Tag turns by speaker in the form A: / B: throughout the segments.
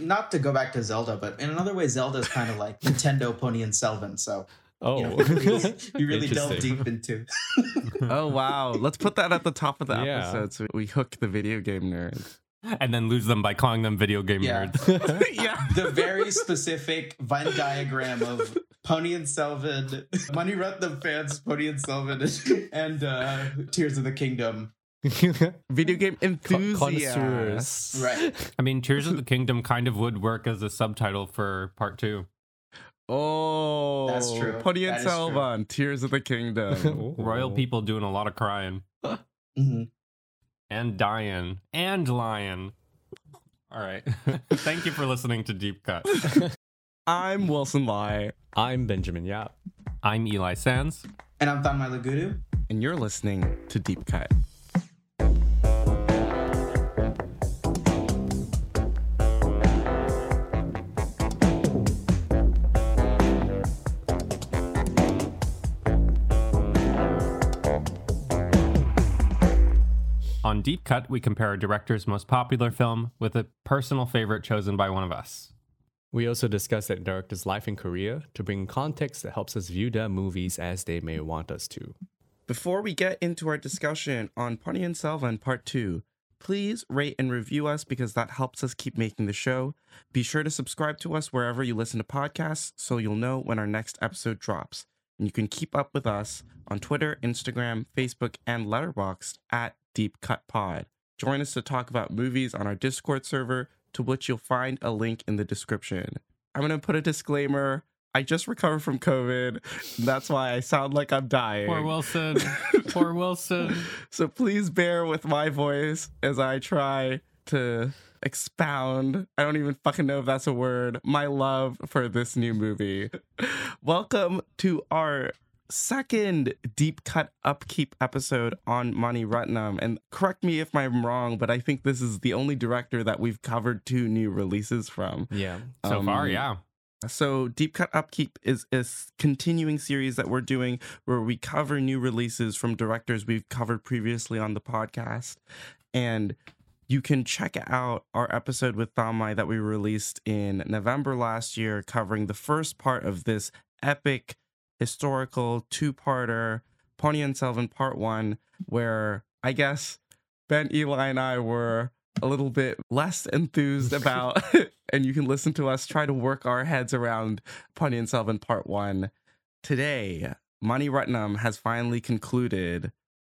A: not to go back to Zelda, but in another way, Zelda is kind of like Nintendo, Pony, and Selvin. So
B: Oh,
A: you, know, you really, delve deep into.
C: oh wow, let's put that at the top of the
B: Yeah.
C: episode so we hook the video game nerds.
D: and then lose them by calling them video game
A: Yeah.
D: nerds.
C: yeah.
A: the very specific Venn diagram of Pony and Selvin, Mani Ratnam fans, Ponniyin Selvan, and uh, Tears of the Kingdom.
C: Video game enthusiasts.
B: connoisseurs.
A: Right.
D: I mean, Tears of the Kingdom kind of would work as a subtitle for part two.
C: Oh,
A: That's true.
C: Pony and
A: That is true.
C: Selvan, Tears of the Kingdom.
D: Royal people doing a lot of crying
A: Mhm.
D: and dying and lying. All right. Thank you for listening to Deep Cut.
C: I'm Wilson Lai,
B: I'm Benjamin Yap.
D: I'm Eli Sands.
A: And I'm Thanmye Lagudu.
C: and you're listening to Deep Cut.
D: On Deep Cut, we compare a director's most popular film with a personal favorite chosen by one of us.
B: We also discuss that director's life and career to bring context that helps us view their movies as they may want us to.
C: Before we get into our discussion on Ponniyin Selvan Part 2, please rate and review us because that helps us keep making the show. Be sure to subscribe to us wherever you listen to podcasts so you'll know when our next episode drops. And you can keep up with us on Twitter, Instagram, Facebook, and Letterboxd at Deep Cut Pod. Join us to talk about movies on our Discord server, to which you'll find a link in the description. I'm going to put a disclaimer. I just recovered from COVID. That's why I sound like I'm dying.
D: Poor Wilson. Poor Wilson.
C: So please bear with my voice as I try to expound. I don't even fucking know if that's a word. My love for this new movie. Welcome to our second deep cut upkeep episode on Mani Ratnam. And correct me if I'm wrong, but I think this is the only director that we've covered two new releases from.
B: Yeah.
D: So far,
C: Um,
D: yeah.
C: So, Deep Cut Upkeep is a continuing series that we're doing where we cover new releases from directors we've covered previously on the podcast. And you can check out our episode with Thanmye that we released in November last year, covering the first part of this epic historical two parter, Ponniyin Selvan Part One, where I guess Ben, Eli, and I were a little bit less enthused about, and you can listen to us try to work our heads around Ponniyin Selvan Part 1. Today, Mani Ratnam has finally concluded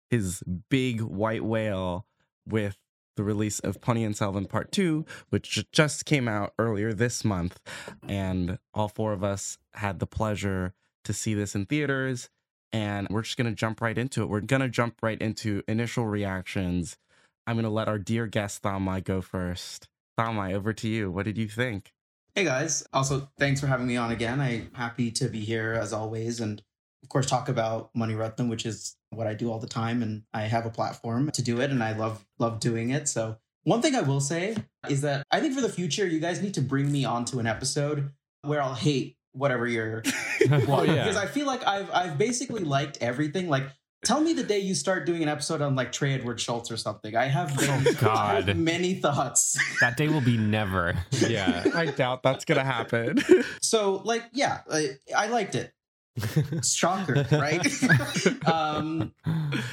C: his big white whale with the release of Ponniyin Selvan Part 2, which just came out earlier this month. And all four of us had the pleasure to see this in theaters. And we're just going to jump right into it. We're going to jump right into initial reactions. I'm going to let our dear guest Thanmye go first. Thanmye, over to you. What did you think?
A: Hey guys. Also, thanks for having me on again. I'm happy to be here as always. And of course, talk about Mani Ratnam, which is what I do all the time. And I have a platform to do it and I love, love doing it. So, one thing I will say is that I think for the future, you guys need to bring me onto an episode where I'll hate whatever you're
B: Oh, yeah.
A: because I feel like I've I've basically liked everything. Like, tell me the day you start doing an episode on like Trey Edward Shults or something. I have,
D: Oh,
A: I
D: God.
A: have many thoughts.
D: That day will be never.
B: Yeah.
C: I doubt that's going to happen.
A: so, like, yeah, I, I liked it. Shocker, right? um,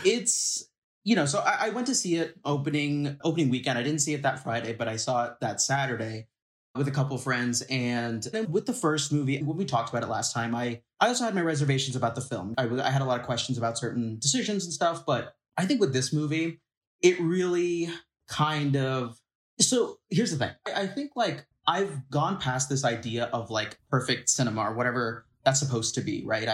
A: it's you know, so I, I went to see it opening opening weekend. I didn't see it that Friday, but I saw it that Saturday with a couple of friends. And then with the first movie, when we talked about it last time, I I also had my reservations about the film. I, I had a lot of questions about certain decisions and stuff, but I think with this movie, it really kind of. So here's the thing. I, I think like I've gone past this idea of like perfect cinema or whatever that's supposed to be, right? I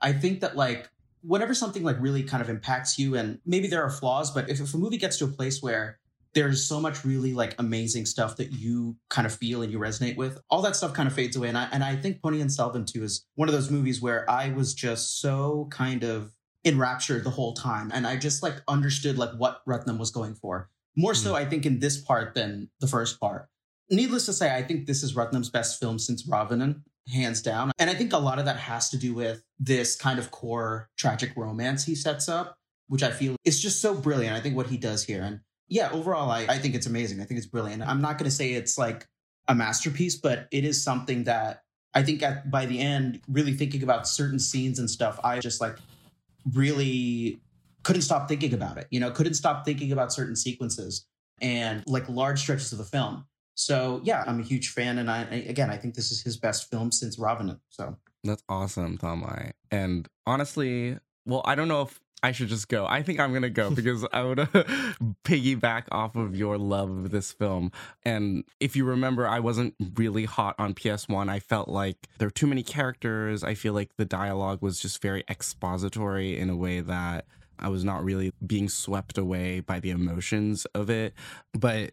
A: I, I think that like whenever something like really kind of impacts you and maybe there are flaws but if, if a movie gets to a place where there's so much really like amazing stuff that you kind of feel and you resonate with all that stuff kind of fades away and i and i think Ponniyin Selvan 2 is one of those movies where i was just so kind of enraptured the whole time and i just like understood like what Ratnam was going for more so hmm. i think in this part than the first part needless to say i think this is Ratnam's best film since Raavanan hands down. And I think a lot of that has to do with this kind of core tragic romance he sets up, which I feel is just so brilliant. I think what he does here. And yeah, overall, I, I think it's amazing. I think it's brilliant. I'm not going to say it's like a masterpiece, but it is something that I think at, by the end, really thinking about certain scenes and stuff, I just like really couldn't stop thinking about it. You know, couldn't stop thinking about certain sequences and like large stretches of the film. So yeah, I'm a huge fan, and I again, I think this is his best film since Raavanan. So
C: That's awesome, Thanmye. And honestly, well, I don't know if I should just go. I think I'm gonna go because I would piggyback off of your love of this film. And if you remember, I wasn't really hot on PS1. I felt like there were too many characters. I feel like the dialogue was just very expository in a way that I was not really being swept away by the emotions of it. But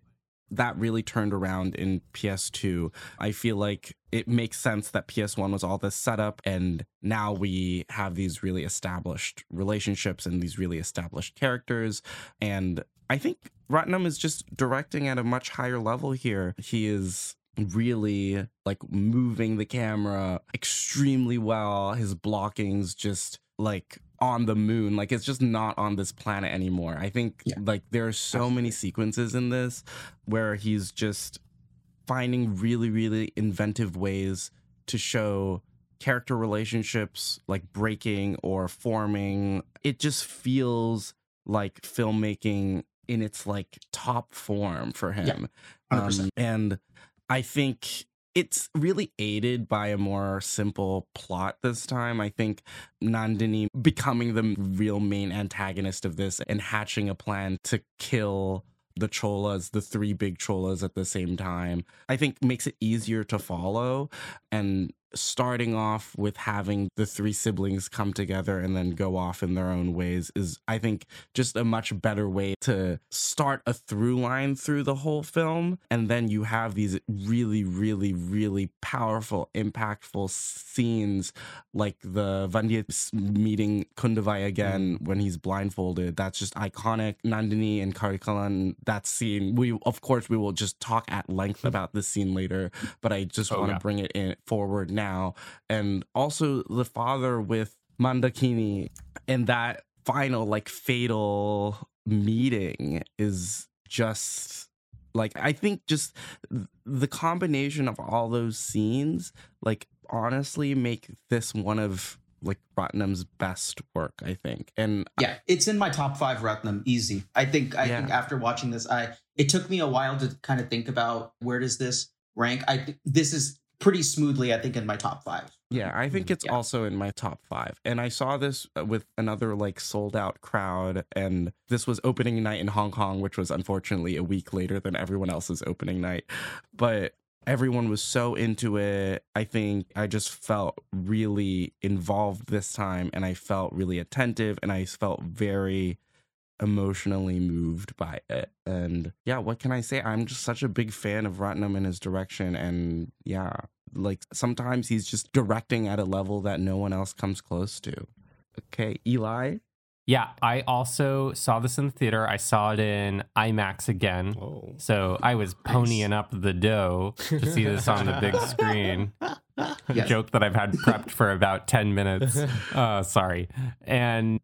C: that really turned around in PS2. I feel like it makes sense that PS1 was all this setup, and now we have these really established relationships and these really established characters. And I think Ratnam is just directing at a much higher level here. He is really like moving the camera extremely well. His blocking's just like on the moon. Like it's just not on this planet anymore. I think
A: Yeah.
C: like there are so
A: Absolutely.
C: many sequences in this where he's just finding really, really inventive ways to show character relationships like breaking or forming. It just feels like filmmaking in its like top form for him.
A: 100%.
C: Um, and I think it's really aided by a more simple plot this time. I think Nandini becoming the real main antagonist of this and hatching a plan to kill the cholas, the three big cholas at the same time, I think makes it easier to follow. And starting off with having the three siblings come together and then go off in their own ways is, I think, just a much better way to start a through line through the whole film. And then you have these really, really, really powerful, impactful scenes like the Vandya meeting Kundavai again mm-hmm. when he's blindfolded. That's just iconic. Nandini and Karikalan, that scene. We, of course, we will just talk at length about this scene later, but I just
D: Oh,
C: want to
D: yeah.
C: bring it in forward now. And also the father with Mandakini and that final, like, fatal meeting is just like I think just the combination of all those scenes, like honestly, make this one of like Ratnam's best work. I think, and
A: yeah, it's in my top five Ratnam, easy. I think I
C: Yeah.
A: think after watching this, I it took me a while to kind of think about where does this rank. I this is pretty smoothly, I think, in my top five.
C: Yeah, I think it's
A: Yeah.
C: also in my top five. And I saw this uh, with another like sold out crowd. And this was opening night in Hong Kong, which was unfortunately a week later than everyone else's opening night. But everyone was so into it. I think I just felt really involved this time and I felt really attentive and I felt very emotionally moved by it. And yeah, what can I say? I'm just such a big fan of Ratnam and his direction. And yeah, like sometimes he's just directing at a level that no one else comes close to. Okay, Eli.
D: Yeah, I also saw this in the theater. I saw it in IMAX again.
B: Whoa.
D: So I was ponying up the dough to see this on the big screen.
A: Yes.
D: Joke that I've had prepped for about 10 minutes. Uh, sorry. And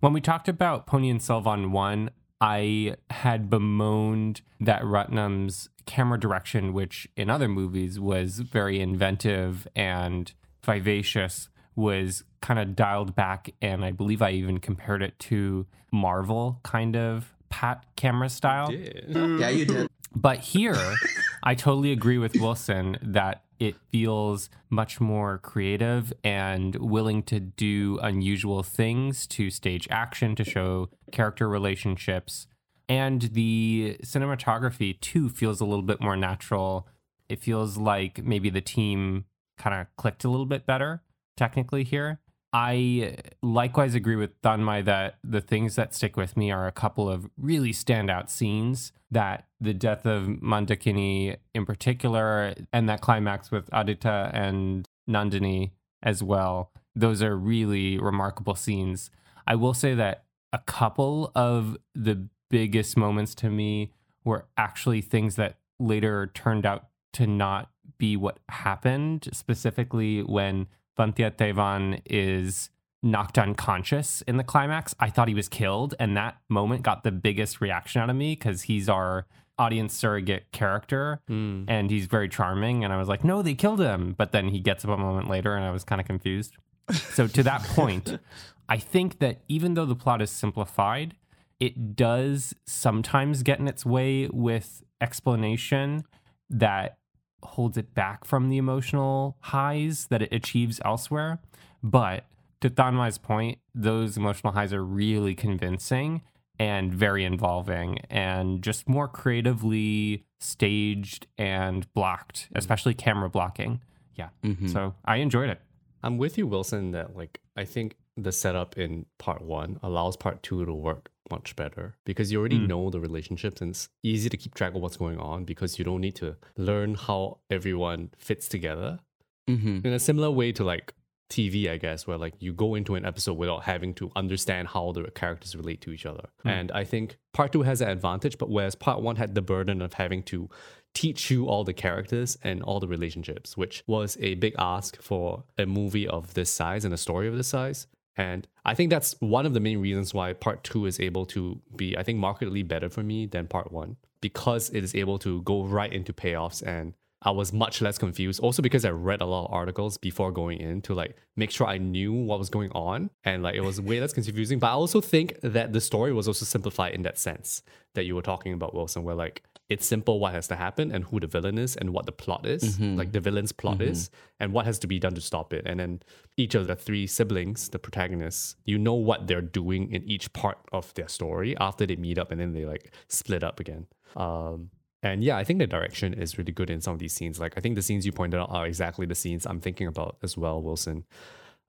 D: when we talked about Ponniyin Selvan 1, I had bemoaned that Ratnam's camera direction, which in other movies was very inventive and vivacious, was kind of dialed back. And I believe I even compared it to Marvel kind of pat camera style.
B: Yeah.
A: Yeah, you did.
D: But here, I totally agree with Wilson that it feels much more creative and willing to do unusual things to stage action, to show character relationships. And the cinematography, too, feels a little bit more natural. It feels like maybe the team kind of clicked a little bit better technically here. I likewise agree with Thanmye that the things that stick with me are a couple of really standout scenes. That the death of Mandakini in particular, and that climax with Aditya and Nandini as well. Those are really remarkable scenes. I will say that a couple of the biggest moments to me were actually things that later turned out to not be what happened, specifically when Vanthiyathevan is knocked unconscious in the climax. I thought he was killed, and that moment got the biggest reaction out of me because he's our audience surrogate character
B: Mm.
D: and he's very charming and I was like, "No, they killed him." But then he gets up a moment later and I was kind of confused. So to that point, I think that even though the plot is simplified, it does sometimes get in its way with explanation that holds it back from the emotional highs that it achieves elsewhere. But to Thanmye's point, those emotional highs are really convincing and very involving and just more creatively staged and blocked, especially camera blocking. Yeah.
C: Mhm.
D: So I enjoyed it.
B: I'm with you, Wilson, that like I think the setup in part one allows part two to work much better because you already
D: Mm.
B: know the relationships and it's easy to keep track of what's going on because you don't need to learn how everyone fits together.
C: Mhm.
B: In a similar way to like TV, I guess, where like you go into an episode without having to understand how the characters relate to each other. And I think part two has that advantage, but whereas part one had the burden of having to teach you all the characters and all the relationships, which was a big ask for a movie of this size and a story of this size. And I think that's one of the main reasons why part two is able to be, I think, markedly better for me than part one because it is able to go right into payoffs and I was much less confused. Also because I read a lot of articles before going in to like make sure I knew what was going on and like it was way less confusing. But I also think that the story was also simplified in that sense that you were talking about, Wilson, where like it's simple what has to happen and who the villain is and what the plot is, like the villain's plot is, and what has to be done to stop it. And then each of the three siblings, the protagonists, you know what they're doing in each part of their story after they meet up and then they like split up again. Um, and yeah, I think the direction is really good in some of these scenes. Like I think the scenes you pointed out are exactly the scenes I'm thinking about as well, Wilson,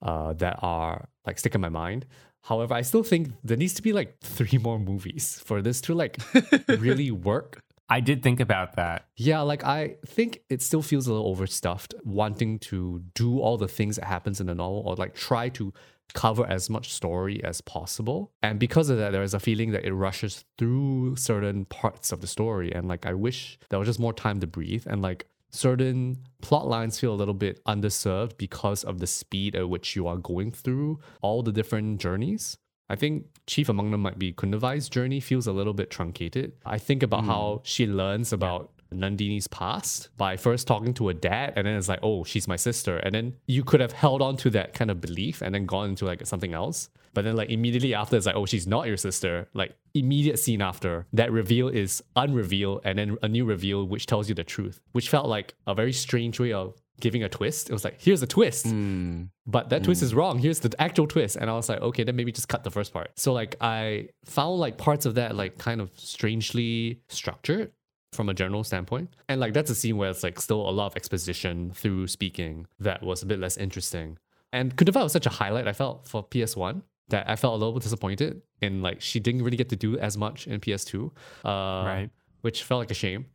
B: uh, that are like stick in my mind. However, I still think there needs to be like three more movies for this to like really work.
D: I did think about that.
B: Yeah, like I think it still feels a little overstuffed, wanting to do all the things that happens in the novel or like try to cover as much story as possible. And because of that, there is a feeling that it rushes through certain parts of the story. And like I wish there was just more time to breathe. And like certain plot lines feel a little bit underserved because of the speed at which you are going through all the different journeys. I think chief among them might be Kundavai's journey feels a little bit truncated. I think about hmm. how she learns about Nandini's past by first talking to her dad, and then it's like, oh, she's my sister. And then you could have held on to that kind of belief and then gone into like something else. But then like immediately after it's like, oh, she's not your sister. Like immediate scene after that reveal is unrevealed and then a new reveal which tells you the truth, which felt like a very strange way of giving a twist. It was like, here's a twist.
C: Mm.
B: But that twist is wrong. Here's the actual twist. And I was like, okay, then maybe just cut the first part. So like I found like parts of that like kind of strangely structured from a general standpoint. And like that's a scene where it's like still a lot of exposition through speaking that was a bit less interesting. And Kundava was such a highlight, I felt, for PS1 that I felt a little bit disappointed in like she didn't really get to do as much in PS2. Uh,
D: Right.
B: Which felt like a shame.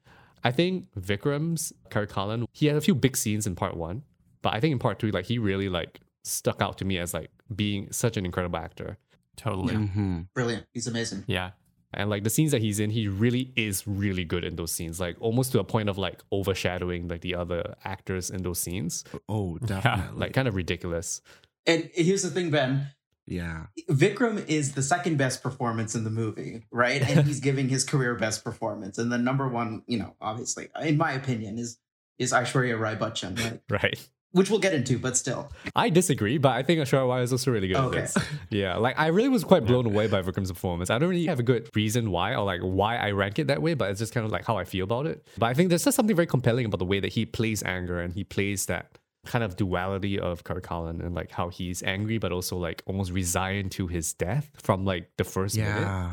B: I think Vikram's Karikalan, he had a few big scenes in part one, but I think in part two, like he really like stuck out to me as like being such an incredible actor.
D: Totally. Yeah.
C: Mhm.
A: Brilliant. He's amazing. Yeah.
B: And like the scenes that he's in, he really is really good in those scenes, like almost to a point of like overshadowing like the other actors in those scenes.
C: Oh, definitely.
B: Like kind of ridiculous.
A: And here's the thing, Ben.
C: Yeah.
A: Vikram is the second best performance in the movie, right? And he's giving his career best performance. And the number one, you know, obviously, in my opinion, is is Aishwarya Rai Bachchan, right?
B: Right.
A: Which we'll get into, but still.
B: I disagree, but I think Aishwarya Rai is also really good
A: Okay.
B: Yeah, like I really was quite blown away by Vikram's performance. I don't really have a good reason why or like why I rank it that way, but it's just kind of like how I feel about it. But I think there's just something very compelling about the way that he plays anger and he plays that kind of duality of Karikalan and like how he's angry but also like almost resigned to his death from like the first minute.
C: Yeah.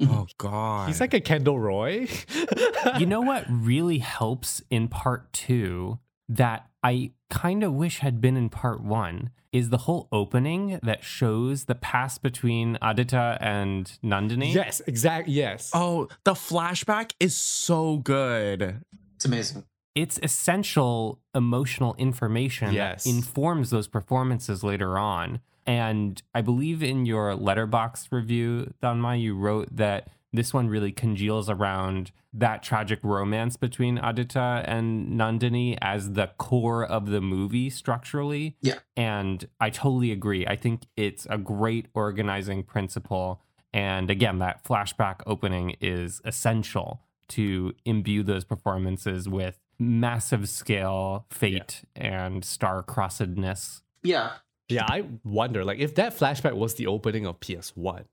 C: Oh mm-hmm. God.
B: He's like a Kendall Roy.
D: you know what really helps in part two that I kind of wish had been in part one is the whole opening that shows the past between Aditya and Nandini.
B: yes, exactly. Yes.
C: Oh, the flashback is so good.
A: It's amazing.
D: It's essential emotional information
B: Yes.
D: that informs those performances later on. And I believe in your Letterboxd review, Thanmye, you wrote that this one really congeals around that tragic romance between Aditya and Nandini as the core of the movie structurally.
A: Yeah.
D: And I totally agree. I think it's a great organizing principle. And again, that flashback opening is essential to imbue those performances with massive scale fate and star-crossedness.
A: Yeah.
B: Yeah, I wonder like if that flashback was the opening of PS1,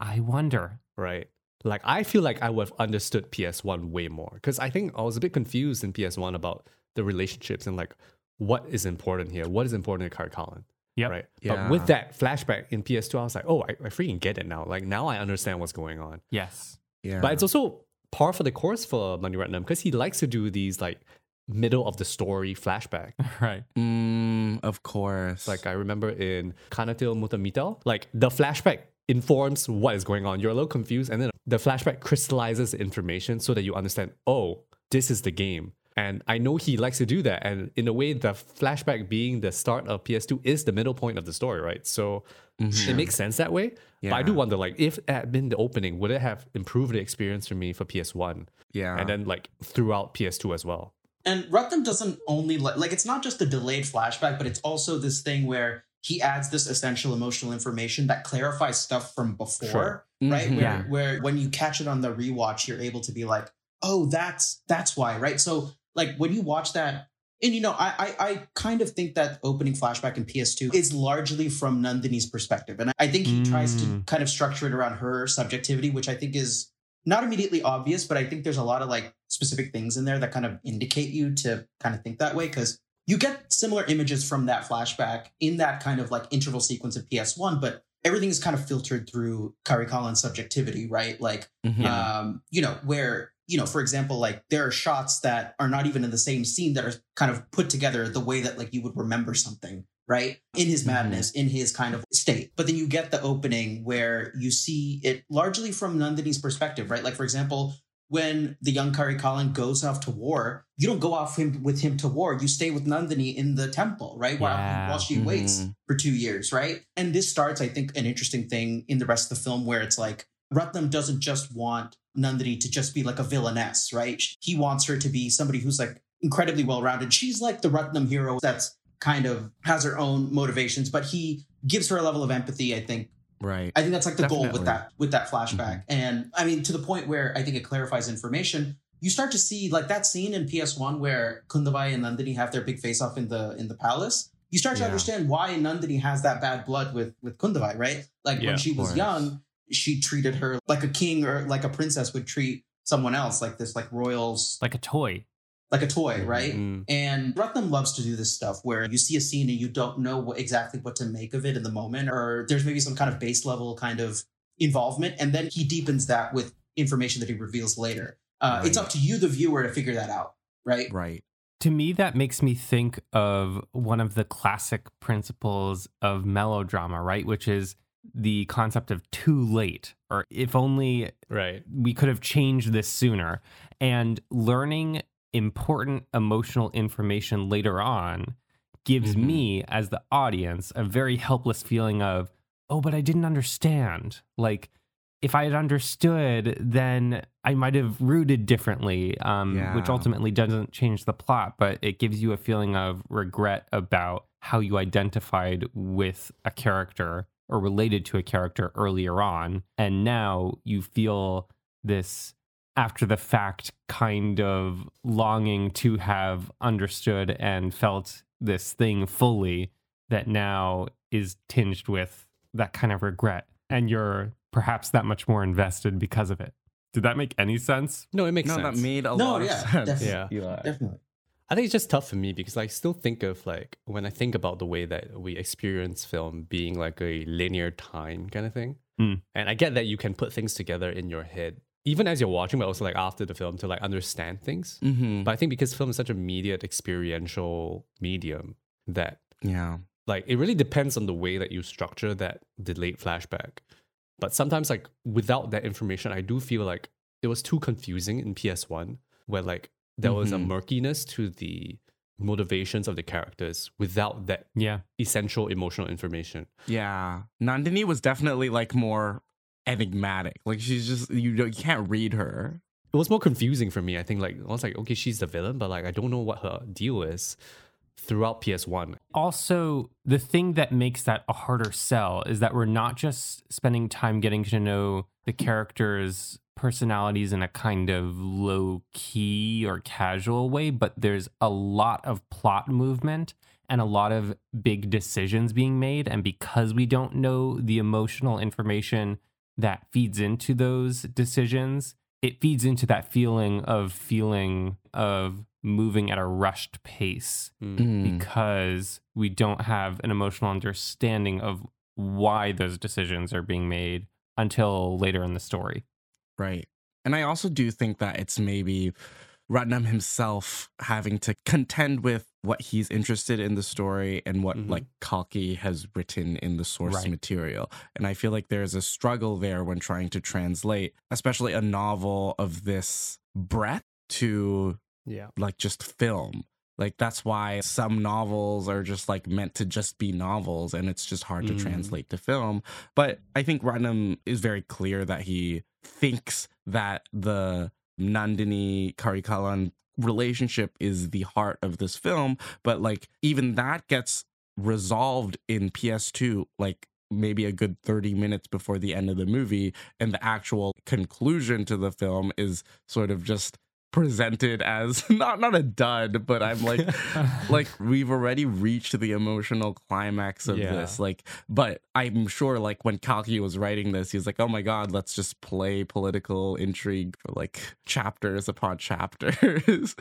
D: I wonder.
B: right? Like I feel like I would have understood PS1 way more because I think I was a bit confused in PS1 about the relationships and like what is important here, what is important to Karikalan,
D: Yep.
B: right?
C: Yeah.
B: But with that flashback in PS2, I was like, oh, I, I freaking get it now. Like now I understand what's going on.
D: Yes.
C: Yeah.
B: But it's also par for the course for Mani Ratnam because he likes to do these like middle of the story flashback.
D: Right.
C: Mm, of course.
B: Like I remember in Kannathil Muthamittal, like the flashback informs what is going on. You're a little confused, and then the flashback crystallizes the information so that you understand, oh, this is the game. And I know he likes to do that. And in a way, the flashback being the start of PS2 is the middle point of the story, right? So it makes sense that way. But I do wonder, like, if it had been the opening, would it have improved the experience for me for PS1?
C: yeah.
B: And then like throughout PS2 as well.
A: And Ratnam doesn't only like like it's not just a delayed flashback, but it's also this thing where he adds this essential emotional information that clarifies stuff from before,
B: Sure.
A: right?
C: Mhm.
A: Where
D: Yeah.
A: where when you catch it on the rewatch, you're able to be like, oh, that's that's why, right? So like when you watch that, and you know, I I, I kind of think that opening flashback in PS2 is largely from Nandini's perspective, and I think he tries to
D: Mm.
A: kind of structure it around her subjectivity, which I think is not immediately obvious, but I think there's a lot of like specific things in there that kind of indicate you to kind of think that way because you get similar images from that flashback in that kind of like interval sequence of PS1, but everything is kind of filtered through Karikalan's subjectivity, right? Like,
C: Mhm.
A: um, you know, where, you know, for example, like there are shots that are not even in the same scene that are kind of put together the way that like you would remember something, right? In his
C: Mhm.
A: madness, in his kind of state. But then you get the opening where you see it largely from Nandini's perspective, right? Like, for example, when the young Karikalan goes off to war, you don't go off him with him to war. You stay with Nandini in the temple, right? While,
D: Yeah.
A: while she waits
C: Mhm.
A: for two years, right? And this starts, I think, an interesting thing in the rest of the film where it's like Ratnam doesn't just want Nandini to just be like a villainess, right? He wants her to be somebody who's like incredibly well rounded. She's like the Ratnam hero that's kind of has her own motivations, but he gives her a level of empathy, I think,
C: Right.
A: I think that's like the goal with that with that flashback. And I mean to the point where I think it clarifies information. You start to see like that scene in PS1 where Kundavai and Nandini have their big face off in the in the palace. You start to
C: Yeah.
A: understand why Nandini has that bad blood with with Kundavai, right? Like
B: Yeah,
A: when she was young, she treated her like a king or like a princess would treat someone else, like this like royals,
D: Like a toy.
A: like a toy, right?
B: Mm.
A: And Ratnam loves to do this stuff where you see a scene and you don't know what, exactly what to make of it in the moment, or there's maybe some kind of base level kind of involvement, and then he deepens that with information that he reveals later. Uh, It's up to you, the viewer, to figure that out, right?
C: Right.
D: To me, that makes me think of one of the classic principles of melodrama, right? Which is the concept of too late, or if only
B: Right.
D: we could have changed this sooner. And learning important emotional information later on gives
C: Mhm.
D: me, as the audience, a very helpless feeling of, oh, but I didn't understand. Like, if I had understood, then I might have rooted differently, um, which ultimately doesn't change the plot, but it gives you a feeling of regret about how you identified with a character or related to a character earlier on. And now you feel this after the fact kind of longing to have understood and felt this thing fully that now is tinged with that kind of regret. And you're perhaps that much more invested because of it. Did that make any sense?
B: No, it makes
C: No,
B: sense.
C: that made a
A: No,
C: lot
A: yeah,
C: of sense.
A: definitely.
B: Yeah.
A: Definitely.
B: I think it's just tough for me because I still think of like when I think about the way that we experience film being like a linear time kind of thing.
D: Mm.
B: And I get that you can put things together in your head, even as you're watching, but also like after the film to like understand things.
C: Mm-hmm.
B: But I think because film is such a immediate experiential medium that
C: Yeah.
B: like it really depends on the way that you structure that delayed flashback. But sometimes like without that information, I do feel like it was too confusing in PS1 where like there was a
C: Mhm.
B: murkiness to the motivations of the characters without that
D: Yeah.
B: essential emotional information.
C: Yeah. Nandini was definitely like more enigmatic. Like she's just you you can't read her.
B: It was more confusing for me. I think like I was like, okay, she's the villain, but like I don't know what her deal is. Throughout PS1.
D: Also, the thing that makes that a harder sell is that we're not just spending time getting to know the characters' personalities in a kind of low key or casual way, but there's a lot of plot movement and a lot of big decisions being made. And because we don't know the emotional information that feeds into those decisions, it feeds into that feeling of feeling of moving at a rushed pace
C: Mm.
D: because we don't have an emotional understanding of why those decisions are being made until later in the story.
C: Right. And I also do think that it's maybe Ratnam himself having to contend with what he's interested in the story and what
B: Mhm.
C: like Kalki has written in the source
D: Right.
C: material. And I feel like there's a struggle there when trying to translate, especially a novel of this breadth to
B: Yeah.
C: like just film. Like that's why some novels are just like meant to just be novels and it's just hard to
B: Mm.
C: translate to film. But I think Ratnam is very clear that he thinks that the Nandini Karikalan relationship is the heart of this film, but like even that gets resolved in PS2 like maybe a good 30 minutes before the end of the movie and the actual conclusion to the film is sort of just presented as not not a dud but i'm like like we've already reached the emotional climax of
B: Yeah.
C: this like but i'm sure like when kalki was writing this he's like oh my god let's just play political intrigue for like chapters upon chapters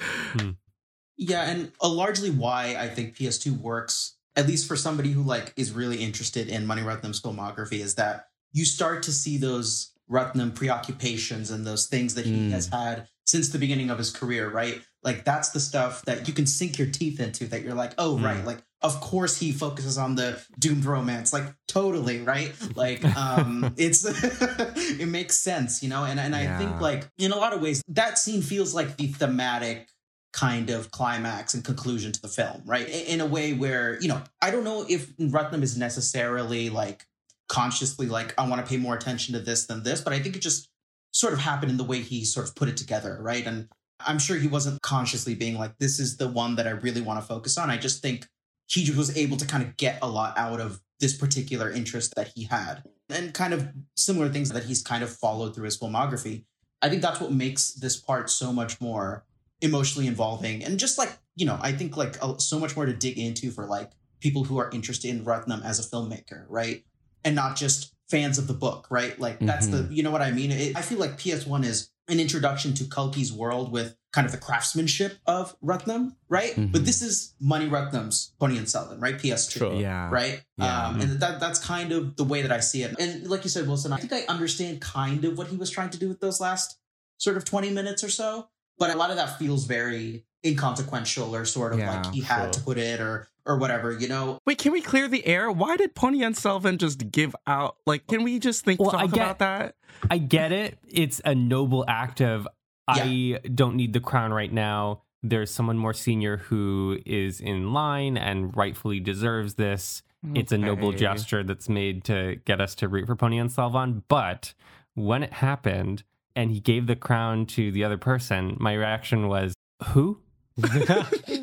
A: Yeah, and uh, largely why I think PS2 works, at least for somebody who like is really interested in Mani Ratnam's filmography, is that you start to see those Ratnam preoccupations and those things that he
C: Mm.
A: has had since the beginning of his career, right? Like that's the stuff that you can sink your teeth into. That you're like, oh, right, like of course he focuses on the doomed romance, like totally, right? Like, um, it's it makes sense, you know. And and I think like in a lot of ways that scene feels like the thematic kind of climax and conclusion to the film, right? In a way where, you know, I don't know if Ratnam is necessarily like consciously like, I want to pay more attention to this than this, but I think it just sort of happened in the way he sort of put it together, right? And I'm sure he wasn't consciously being like, this is the one that I really want to focus on. I just think he was able to kind of get a lot out of this particular interest that he had and kind of similar things that he's kind of followed through his filmography. I think that's what makes this part so much more emotionally involving and just like you know i think like uh, so much more to dig into for like people who are interested in ratnam as a filmmaker right and not just fans of the book right like that's the you know what i mean it, i feel like ps1 is an introduction to kalki's world with kind of the craftsmanship of ratnam right
C: Mhm.
A: but this is Mani Ratnam's pony and selden right ps2
B: Sure.
C: yeah
A: right?
C: Yeah.
A: Um, and that that's kind of the way that I see it. And like you said, Wilson, I think I understand kind of what he was trying to do with those last sort of twenty minutes or so. But a lot of that feels very inconsequential or sort of
C: Yeah,
A: like he had
B: sure.
A: to put it or or whatever, you know.
C: wait can we clear the air why did Ponniyin Selvan just give out like can we just think
D: Well,
C: talk
D: I get-
C: about that
D: I get it. It's a noble act of I don't need the crown right now. There's someone more senior who is in line and rightfully deserves this. It's a noble gesture that's made to get us to root for Ponniyin Selvan. But when it happened and he gave the crown to the other person, my reaction was, Who?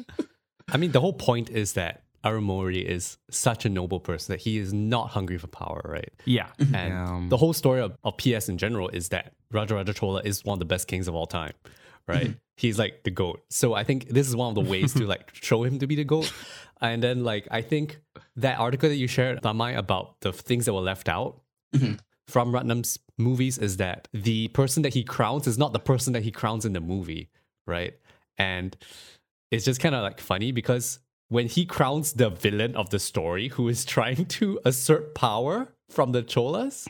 B: I mean, the whole point is that Arulmozhi is such a noble person that he is not hungry for power, right?
D: Yeah.
B: And
C: Yeah.
B: the whole story of, of PS in general is that Raja Raja Chola is one of the best kings of all time, right? He's like the goat. So I think this is one of the ways to like show him to be the goat. And then like I think that article that you shared, Thanmye, about the things that were left out
A: Mhm.
B: from Ratnam's movies is that the person that he crowns is not the person that he crowns in the movie, right? And it's just kind of like funny because when he crowns the villain of the story who is trying to assert power from the Cholas,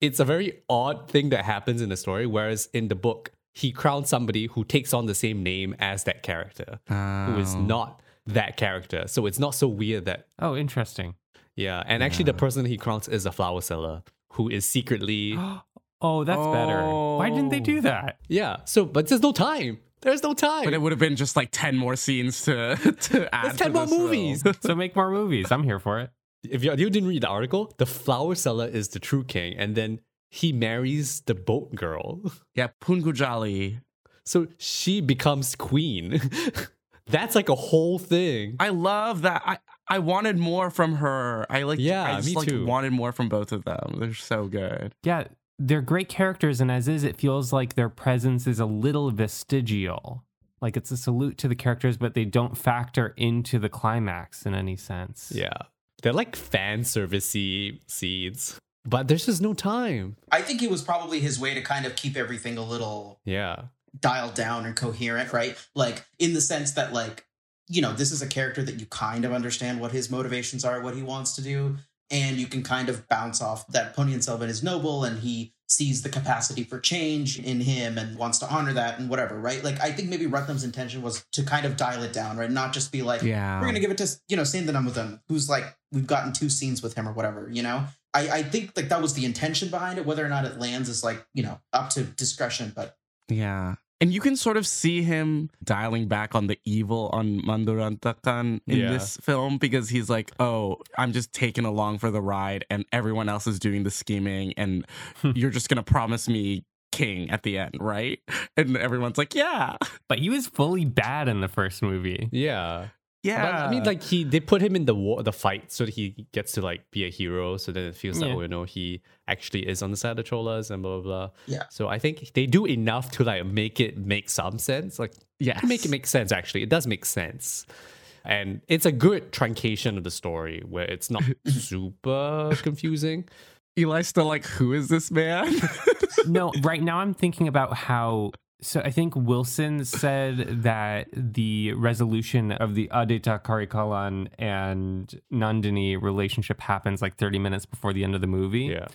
B: it's a very odd thing that happens in the story. Whereas in the book, he crowns somebody who takes on the same name as that character, who is
C: Oh.
B: not that character. So it's not so weird that,
D: Oh, interesting.
B: yeah. And actually, the person he crowns is a flower seller who is secretly,
D: Oh, that's better. Why didn't they do
C: Oh.
D: that?
B: yeah. So, but there's no time. There's no time.
C: but it would have been just like 10 more scenes to to add
B: There's
C: to
B: 10 more
C: this
B: movies.
D: So make more movies. I'm here for it.
B: if you, you didn't read the article, the flower seller is the true king, and then he marries the boat girl.
C: yeah Poonguzhali
B: So she becomes queen. That's like a whole thing.
C: I love that. I I wanted more from her. I like.
B: Yeah,
C: I just
B: me
C: like
B: too.
C: wanted more from both of them. They're so good.
D: Yeah, they're great characters, and as is, it feels like their presence is a little vestigial. Like it's a salute to the characters, but they don't factor into the climax in any sense.
B: Yeah. They're like fan servicey seeds. But there's just no time.
A: I think it was probably his way to kind of keep everything a little
B: Yeah.
A: dialed down and coherent, right? Like in the sense that like, you know, this is a character that you kind of understand what his motivations are, what he wants to do, and you can kind of bounce off that Ponniyin Selvan is noble and he sees the capacity for change in him and wants to honor that and whatever, right? Like I think maybe Ratnam's intention was to kind of dial it down, right? Not just be like,
C: Yeah.
A: we're gonna give it to you know Saint them, who's like we've gotten two scenes with him or whatever, you know. I, I think like that was the intention behind it. Whether or not it lands is like you know up to discretion, but
C: Yeah. And you can sort of see him dialing back on the evil on Mandurantakan in
B: Yeah.
C: this film because he's like, oh, I'm just taken along for the ride and everyone else is doing the scheming and hmm. you're just going to promise me king at the end, right? And everyone's like, yeah.
D: But he was fully bad in the first movie.
B: Yeah.
C: Yeah.
B: But I mean, like he, they put him in the war, the fight, so that he gets to like be a hero. So then it feels
D: Yeah.
B: like, oh, you know, he actually is on the side of the Cholas and blah blah blah.
A: Yeah.
B: So I think they do enough to like make it make some sense. Like
C: yeah,
B: to make it make sense. Actually, it does make sense, and it's a good truncation of the story where it's not super confusing.
C: Eli's still like, who is this man?
D: no, right now I'm thinking about how. So I think Wilson said that the resolution of the Aditha Karikalan and Nandini relationship happens like 30 minutes before the end of the movie.
B: Yeah.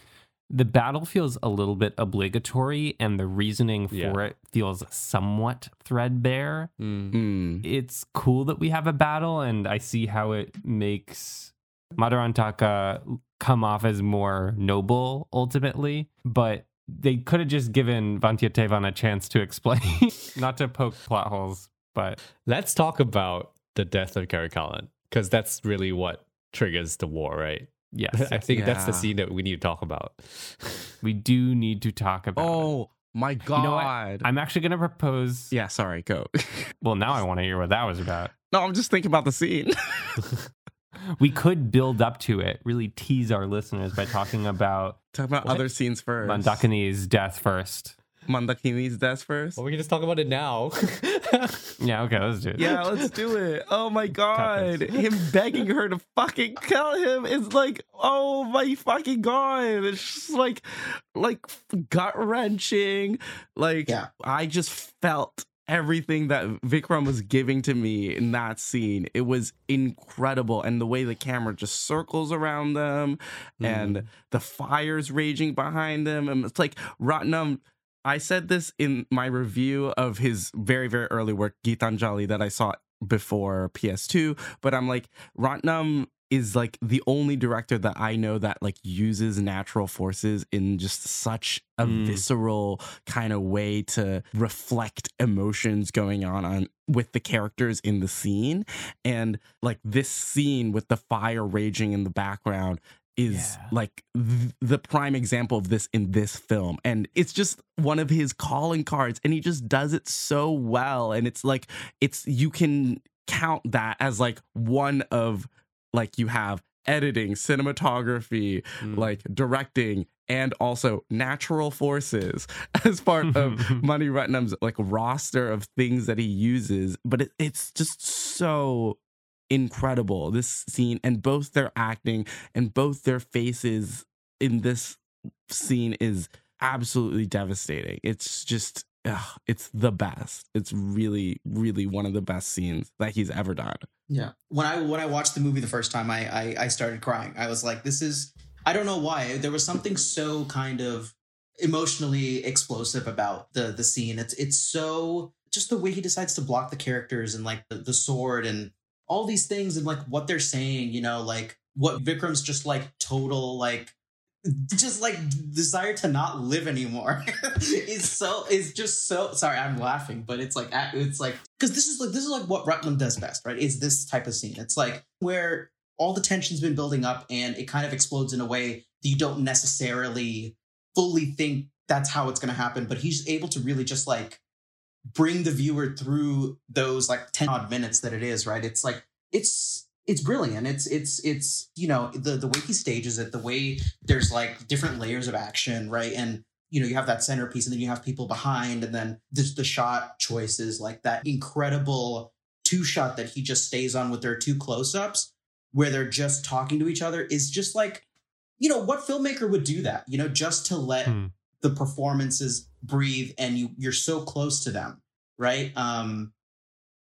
D: The battle feels a little bit obligatory, and the reasoning for
B: Yeah.
D: it feels somewhat threadbare.
B: Mm.
C: Mm.
D: It's cool that we have a battle, and I see how it makes Madurantaka come off as more noble ultimately, but they could have just given Vanthiyathevan a chance to explain, not to poke plot holes, but
B: Let's talk about the death of Karikalan because that's really what triggers the war, right?
D: yes,
B: I think that's the scene that we need to talk about.
D: we do need to talk about it.
C: Oh my God.
D: You know what? I'm actually going to propose.
C: yeah, sorry, go.
D: Well, now I want to hear what that was about.
C: no, I'm just thinking about the scene.
D: We could build up to it, really tease our listeners by talking about
C: Talk about
B: What?
C: other scenes first.
D: Mandakini's death first.
C: Mandakini's death first.
B: Well, we can just talk about it now.
D: Yeah, okay, let's do it.
C: Yeah, let's do it. Oh my god. Him begging her to fucking kill him is like, oh my fucking god. It's just like like gut wrenching. Like
A: Yeah.
C: I just felt everything that Vikram was giving to me in that scene. It was incredible. And the way the camera just circles around them and mm-hmm. the fires raging behind them. And it's like Ratnam. I said this in my review of his very, very early work, Gitanjali, that I saw before PS2. But I'm like, Ratnam is like the only director that I know that like uses natural forces in just such a
B: Mm.
C: visceral kind of way to reflect emotions going on, on with the characters in the scene. And like this scene with the fire raging in the background is
D: Yeah.
C: like th- the prime example of this in this film and it's just one of his calling cards and he just does it so well and it's like it's you can count that as like one of like you have editing cinematography
B: Mm.
C: like directing and also natural forces as part of Mani Ratnam's like roster of things that he uses but it, it's just so incredible this scene and both their acting and both their faces in this scene is absolutely devastating it's just ugh, it's the best it's really really one of the best scenes that he's ever done
A: Yeah. When I when I watched the movie the first time, I, I I started crying. I was like, this is I don't know why. There was something so kind of emotionally explosive about the the scene. It's it's so just the way he decides to block the characters and like the, the sword and all these things and like what they're saying, you know, like what Vikram's just like total like just like desire to not live anymore is so is just so sorry i'm laughing but it's like it's like because this is like this is like what Ratnam does best right is this type of scene it's like where all the tension's been building up and it kind of explodes in a way that you don't necessarily fully think that's how it's going to happen but he's able to really just like bring the viewer through those like 10 odd minutes that it is, right? It's like it's it's brilliant. It's it's it's you know the the way he stages it, the way there's like different layers of action, right? And you know you have that centerpiece, and then you have people behind, and then there's the shot choices, like that incredible two shot that he just stays on with their two close ups, where they're just talking to each other, is just like you know what filmmaker would do that, you know, just to let
D: Hmm.
A: the performances breathe, and you you're so close to them, right? Um,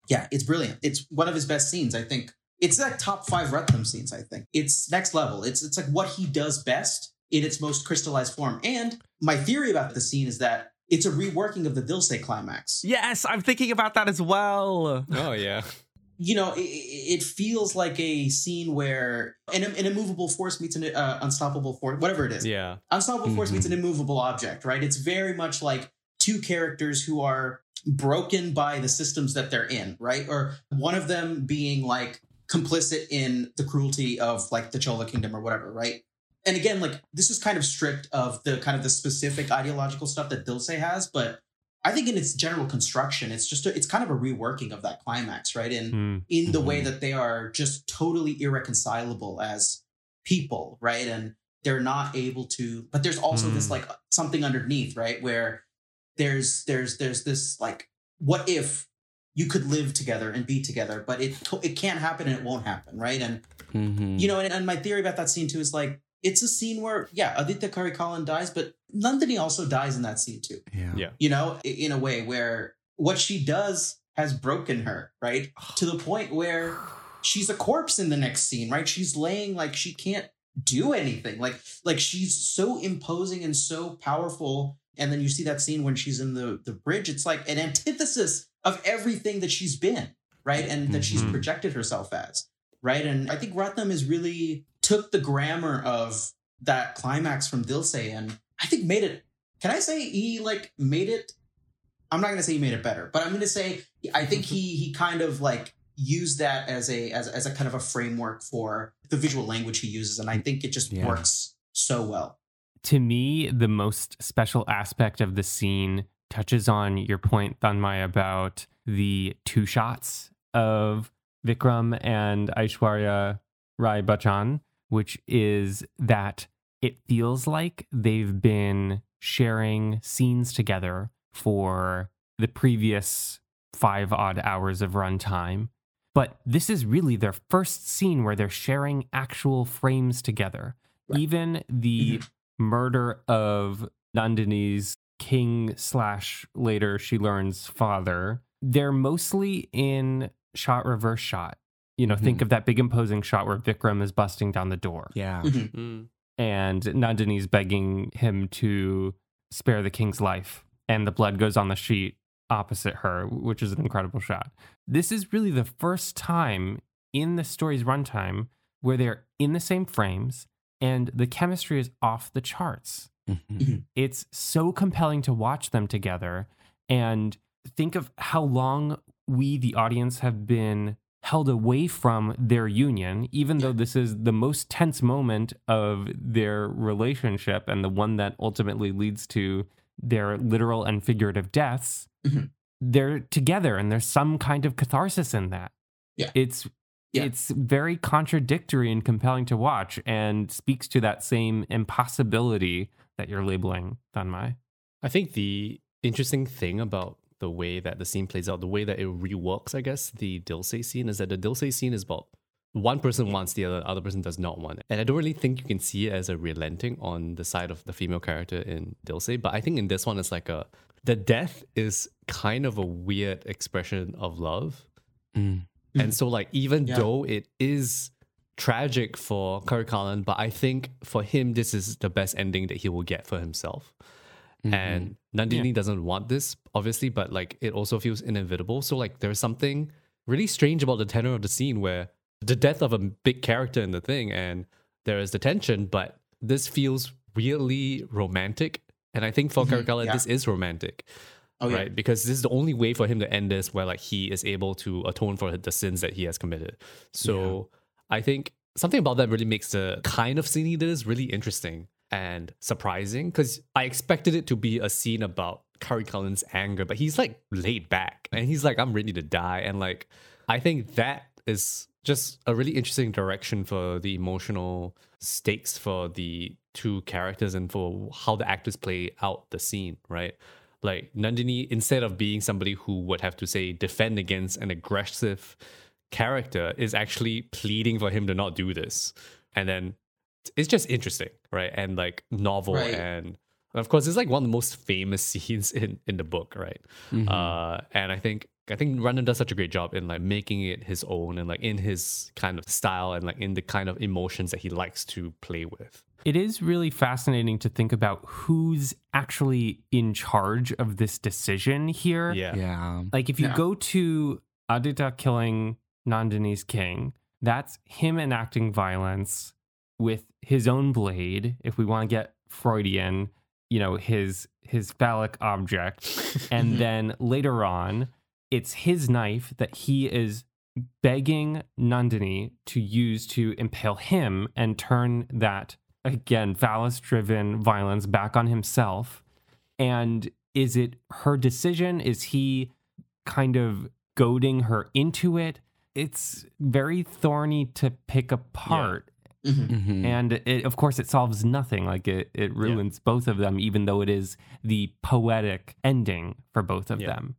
A: yeah, it's brilliant. It's one of his best scenes, I think. It's like top five Ratnam scenes, I think. It's next level. It's it's like what he does best in its most crystallized form. And my theory about the scene is that it's a reworking of the Dil Se climax.
C: Yes, I'm thinking about that as well.
B: Oh yeah.
A: You know, it, it feels like a scene where an, an immovable force meets an uh, unstoppable force, whatever it is.
B: Yeah.
A: Unstoppable force
C: Mhm.
A: meets an immovable object, right? It's very much like two characters who are broken by the systems that they're in, right? Or one of them being like complicit in the cruelty of like the Chola kingdom or whatever, right? And again, like this is kind of stripped of the kind of the specific ideological stuff that Dil Se has, but I think in its general construction, it's just a, it's kind of a reworking of that climax, right? And
D: Hmm.
A: in the way
C: Mhm.
A: that they are just totally irreconcilable as people, right? And they're not able to, but there's also this
D: Mm.
A: like something underneath, right? Where there's there's there's this like, what if you could live together and be together, but it it can't happen and it won't happen, right? And
C: Mhm.
A: you know, and, and my theory about that scene too is like it's a scene where yeah, Aditha Karikalan dies, but Nandini also dies in that scene too
C: yeah.
B: Yeah.
A: you know, in a way where what she does has broken her, right? To the point where she's a corpse in the next scene, right? She's laying like she can't do anything. Like like she's so imposing and so powerful. And then you see that scene when she's in the the bridge. It's like an antithesis of everything that she's been, right? And that she's
D: Mhm.
A: projected herself as, right? And I think Ratnam is really took the grammar of that climax from Dil Se and I think made it can I say he like made it? I'm not gonna say he made it better, but I'm gonna say I think he he kind of like used that as a as, as a kind of a framework for the visual language he uses, and I think it just
C: Yeah.
A: works so well.
D: to me, the most special aspect of the scene touches on your point, Thanmye, about the two shots of Vikram and Aishwarya Rai Bachchan, which is that it feels like they've been sharing scenes together for the previous five odd hours of runtime. But this is really their first scene where they're sharing actual frames together.
A: Right.
D: Even the mm-hmm. murder of Nandini's king slash later she learns father, they're mostly in shot reverse shot. You know, think
C: Mhm.
D: of that big imposing shot where Vikram is busting down the door
C: Yeah.
A: Mhm.
B: Mm.
D: and Nandini's begging him to spare the king's life, and the blood goes on the sheet opposite her, which is an incredible shot. This is really the first time in the story's runtime where they're in the same frames and the chemistry is off the charts.
C: Mhm.
D: It's so compelling to watch them together and think of how long we, the audience, have been held away from their union, even though this is the most tense moment of their relationship and the one that ultimately leads to their literal and figurative deaths.
A: Mhm.
D: They're together and there's some kind of catharsis in that.
A: Yeah.
D: It's
A: Yeah.
D: it's very contradictory and compelling to watch and speaks to that same impossibility that you're labeling Thanmye.
B: I think the interesting thing about the way that the scene plays out, the way that it reworks, I guess, the Dil Se scene is that the Dil Se scene is about one person wants the other, other person does not want it. And I don't really think you can see it as a relenting on the side of the female character in Dil Se, but I think in this one it's like a the death is kind of a weird expression of love.
C: Mm.
B: And so like even
A: Yeah.
B: though it is tragic for Karikalan, but I think for him this is the best ending that he will get for himself.
C: Mhm.
B: And Nandini doesn't want this, obviously, but like it also feels inevitable. So like there's something really strange about the tenor of the scene where the death of a big character in the thing and there is the tension, but this feels really romantic. And I think for
A: Mhm,
B: Karikalan,
A: yeah.
B: this is romantic
A: Oh yeah,
B: right? Because this is the only way for him to end this, where like he is able to atone for the sins that he has committed. So I think something about that really makes the kind of scene did is really interesting and surprising. Because I expected it to be a scene about Karikalan's anger, but he's like laid back and he's like, I'm ready to die. And like, I think that is just a really interesting direction for the emotional stakes for the two characters and for how the actors play out the scene, right? Like Nandini, instead of being somebody who would have to say defend against an aggressive character, is actually pleading for him to not do this. And then it's just interesting, right? And like novel
A: Right.
B: and of course it's like one of the most famous scenes in in the book, right?
C: Mhm.
B: Uh, and I think I think Ratnam does such a great job in like making it his own and like in his kind of style and like in the kind of emotions that he likes to play with.
D: It is really fascinating to think about who's actually in charge of this decision here.
B: Yeah.
C: yeah.
D: Like if you
A: Yeah.
D: go to Aditha killing Nandini's king, that's him enacting violence with his own blade. If we want to get Freudian, you know, his his phallic object. and
A: Mhm.
D: then later on, it's his knife that he is begging Nandini to use to impale him and turn that again phallus driven violence back on himself. And is it her decision? Is he kind of goading her into it? It's very thorny to pick apart.
A: Mhm.
C: Mhm.
D: And it, of course, it solves nothing. Like it, it ruins both of them, even though it is the poetic ending for both of
B: Yeah.
D: them.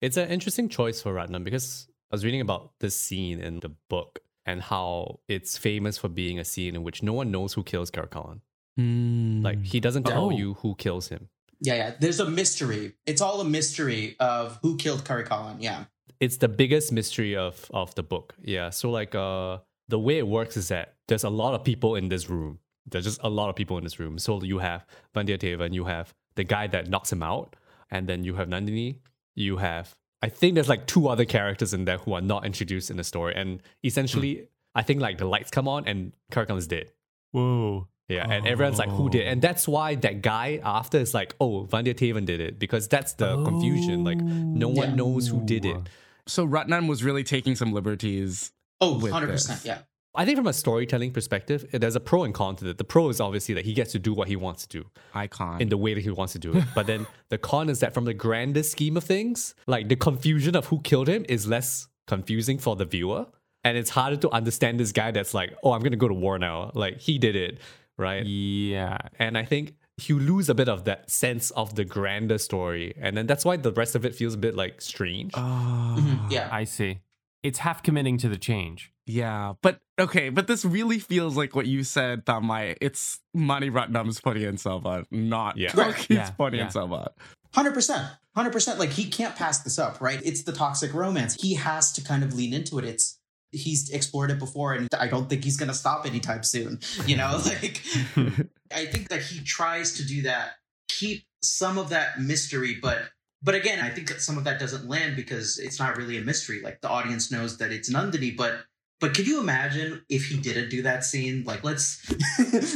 B: It's an interesting choice for Ratnam because I was reading about this scene in the book and how it's famous for being a scene in which no one knows who kills Karikalan.
C: Mm.
B: Like he doesn't tell
D: Oh.
B: you who kills him.
A: Yeah, yeah. There's a mystery. It's all a mystery of who killed Curry Yeah.
B: It's the biggest mystery of of the book. Yeah. So like uh the way it works is that there's a lot of people in this room. There's just a lot of people in this room. So you have Vanthiyathevan and you have the guy that knocks him out, and then you have Nandini. You have I think there's like two other characters in there who are not introduced in the story, and essentially I think like the lights come on and Karakam is dead.
D: Whoa.
B: Yeah, and everyone's like, who did? And that's why that guy after is like, oh, Vanthiyathevan did it because that's the confusion. Like, no one
A: Yeah.
B: knows who did it.
C: So Ratnam was really taking some liberties.
A: Oh, 100%.
C: this.
A: Yeah.
B: I think from a storytelling perspective, there's a pro and con to it. The pro is obviously that he gets to do what he wants to do
C: Icon.
B: in the way that he wants to do it. But then the con is that from the grandest scheme of things, like the confusion of who killed him is less confusing for the viewer. And it's harder to understand this guy that's like, oh, I'm going to go to war now. Like, he did it, right?
D: Yeah.
B: And I think you lose a bit of that sense of the grander story. And then that's why the rest of it feels a bit like strange.
C: Oh,
A: Mhm. Yeah.
D: I see. It's half committing to the change.
C: yeah. But okay, but this really feels like what you said, Thanmye. It's Mani Ratnam's Ponniyin Selvan, not
B: Yeah.
A: Right.
C: He's
D: Yeah,
C: putting
D: yeah.
C: in Selva.
A: Hundred percent, hundred percent. Like he can't pass this up, right? It's the toxic romance. He has to kind of lean into it. It's he's explored it before, and I don't think he's gonna stop anytime soon. You know, like I think that he tries to do that, keep some of that mystery, but but again, I think that some of that doesn't land because it's not really a mystery. Like the audience knows that it's Nandini, but but could you imagine if he didn't do that scene? Like, let's,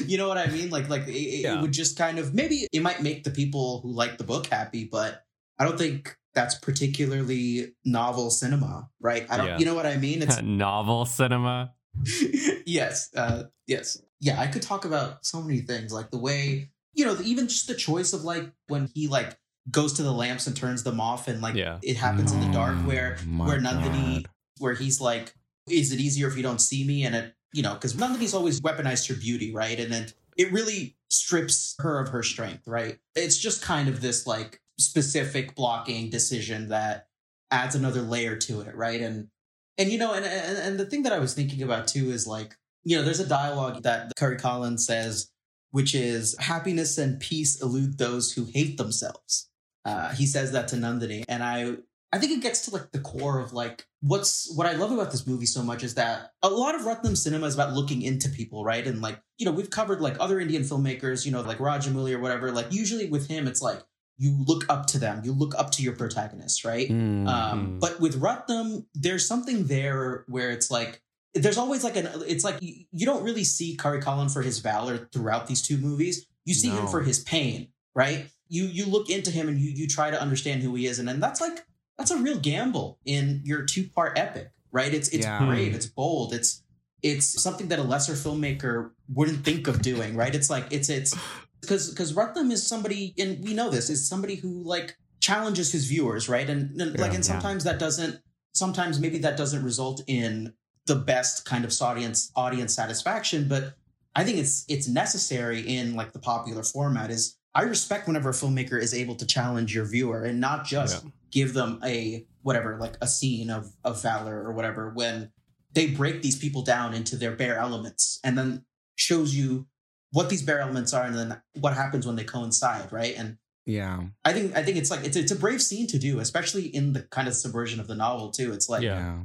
A: you know what I mean? Like, like it,
B: Yeah.
A: it would just kind of maybe it might make the people who like the book happy, but I don't think that's particularly novel cinema, right? I don't,
B: Yeah.
A: you know what I mean? It's
D: Novel cinema.
A: yes, uh, yes, yeah. I could talk about so many things, like the way you know, even just the choice of like when he like goes to the lamps and turns them off, and like
B: Yeah.
A: it happens in the dark, oh where
C: Oh
A: where Nandini,
C: God.
A: where he's like, "Is it easier if you don't see me?" And it, you know, because Nandini's always weaponized her beauty, right? And then it really strips her of her strength, right? It's just kind of this like specific blocking decision that adds another layer to it, right? And and you know, and and, and the thing that I was thinking about too is like, you know, there's a dialogue that Karikalan says, which is happiness and peace elude those who hate themselves. Uh, he says that to Nandini, and I I think it gets to like the core of like what's what I love about this movie so much is that a lot of Ratnam cinema is about looking into people, right? And like, you know, we've covered like other Indian filmmakers, you know, like Rajamouli or whatever. Like usually with him, it's like you look up to them, you look up to your protagonist, right?
C: Mm.
A: Um,
B: Mm.
A: but with Ratnam, there's something there where it's like there's always like an it's like you, you don't really see Karikalan for his valor throughout these two movies. You see him for his pain, right? You you look into him and you you try to understand who he is, and then that's like that's a real gamble in your two part epic, right? It's it's
C: Yeah.
A: brave, it's bold, it's it's something that a lesser filmmaker wouldn't think of doing, right? It's like it's it's because because Ratnam is somebody, and we know this is somebody who like challenges his viewers, right? And, and like,
C: Yeah.
A: and
D: Yeah.
A: sometimes that doesn't. Sometimes maybe that doesn't result in the best kind of audience audience satisfaction, but I think it's it's necessary in like the popular format. Is I respect whenever a filmmaker is able to challenge your viewer and not just
B: Yeah.
A: give them a whatever like a scene of of valor or whatever when they break these people down into their bare elements and then shows you what these bare elements are and then what happens when they coincide right and
C: Yeah.
A: i think i think it's like it's, it's a brave scene to do especially in the kind of subversion of the novel too it's like
B: Yeah.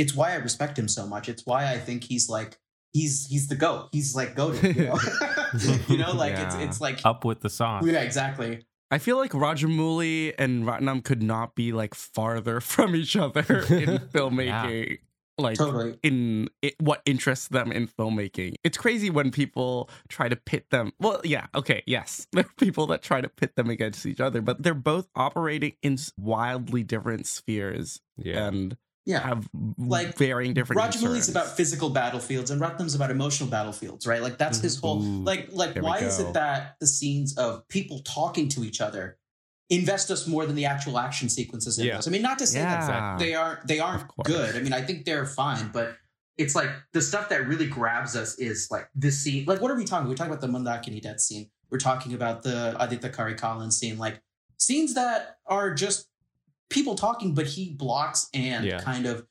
A: It's why i respect him so much it's why i think he's like he's he's the goat he's like goated you know you know like
C: Yeah.
A: it's it's like
D: Up with the song.
A: yeah exactly
C: I feel like Rajamouli and Ratnam could not be like farther from each other in filmmaking. Like
A: totally
C: in it, what interests them in filmmaking. It's crazy when people try to pit them. Well, yeah, okay, yes. There are people that try to pit them against each other, but they're both operating in wildly different spheres
B: Yeah.
C: and
A: yeah
C: have
A: Like,
C: varying different
A: Roger
C: concerns.
A: about physical battlefields and Ratnam's about emotional battlefields, right? Like that's his whole mm-hmm.
C: Ooh,
A: like like why is it that the scenes of people talking to each other invest us more than the actual action sequences in
B: Yeah.
A: those? I mean, not to say that
C: Yeah.
A: they aren't they aren't good. I mean, I think they're fine, but it's like the stuff that really grabs us is like this scene. Like, what are we talking? We're talking about the Mandakini death scene. We're talking about the Aditha Karikalan's scene. Like scenes that are just people talking, but he blocks and
B: Yeah.
A: kind of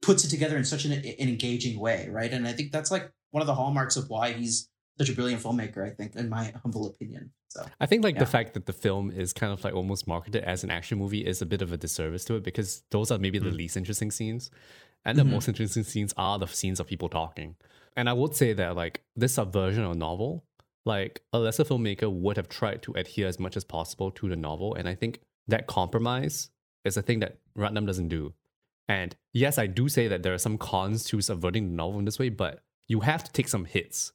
A: puts it together in such an, an engaging way, right? And I think that's like one of the hallmarks of why he's such a brilliant filmmaker. I think, in my humble opinion. So
B: I think like
A: Yeah.
B: the fact that the film is kind of like almost marketed as an action movie is a bit of a disservice to it because those are maybe the
C: Mm.
B: least interesting scenes. And the
A: Mhm.
B: most interesting scenes are the scenes of people talking. And I would say that like this subversion of novel, like a lesser filmmaker would have tried to adhere as much as possible to the novel. And I think that compromise is a thing that Ratnam doesn't do. And yes, I do say that there are some cons to subverting the novel in this way, but you have to take some hits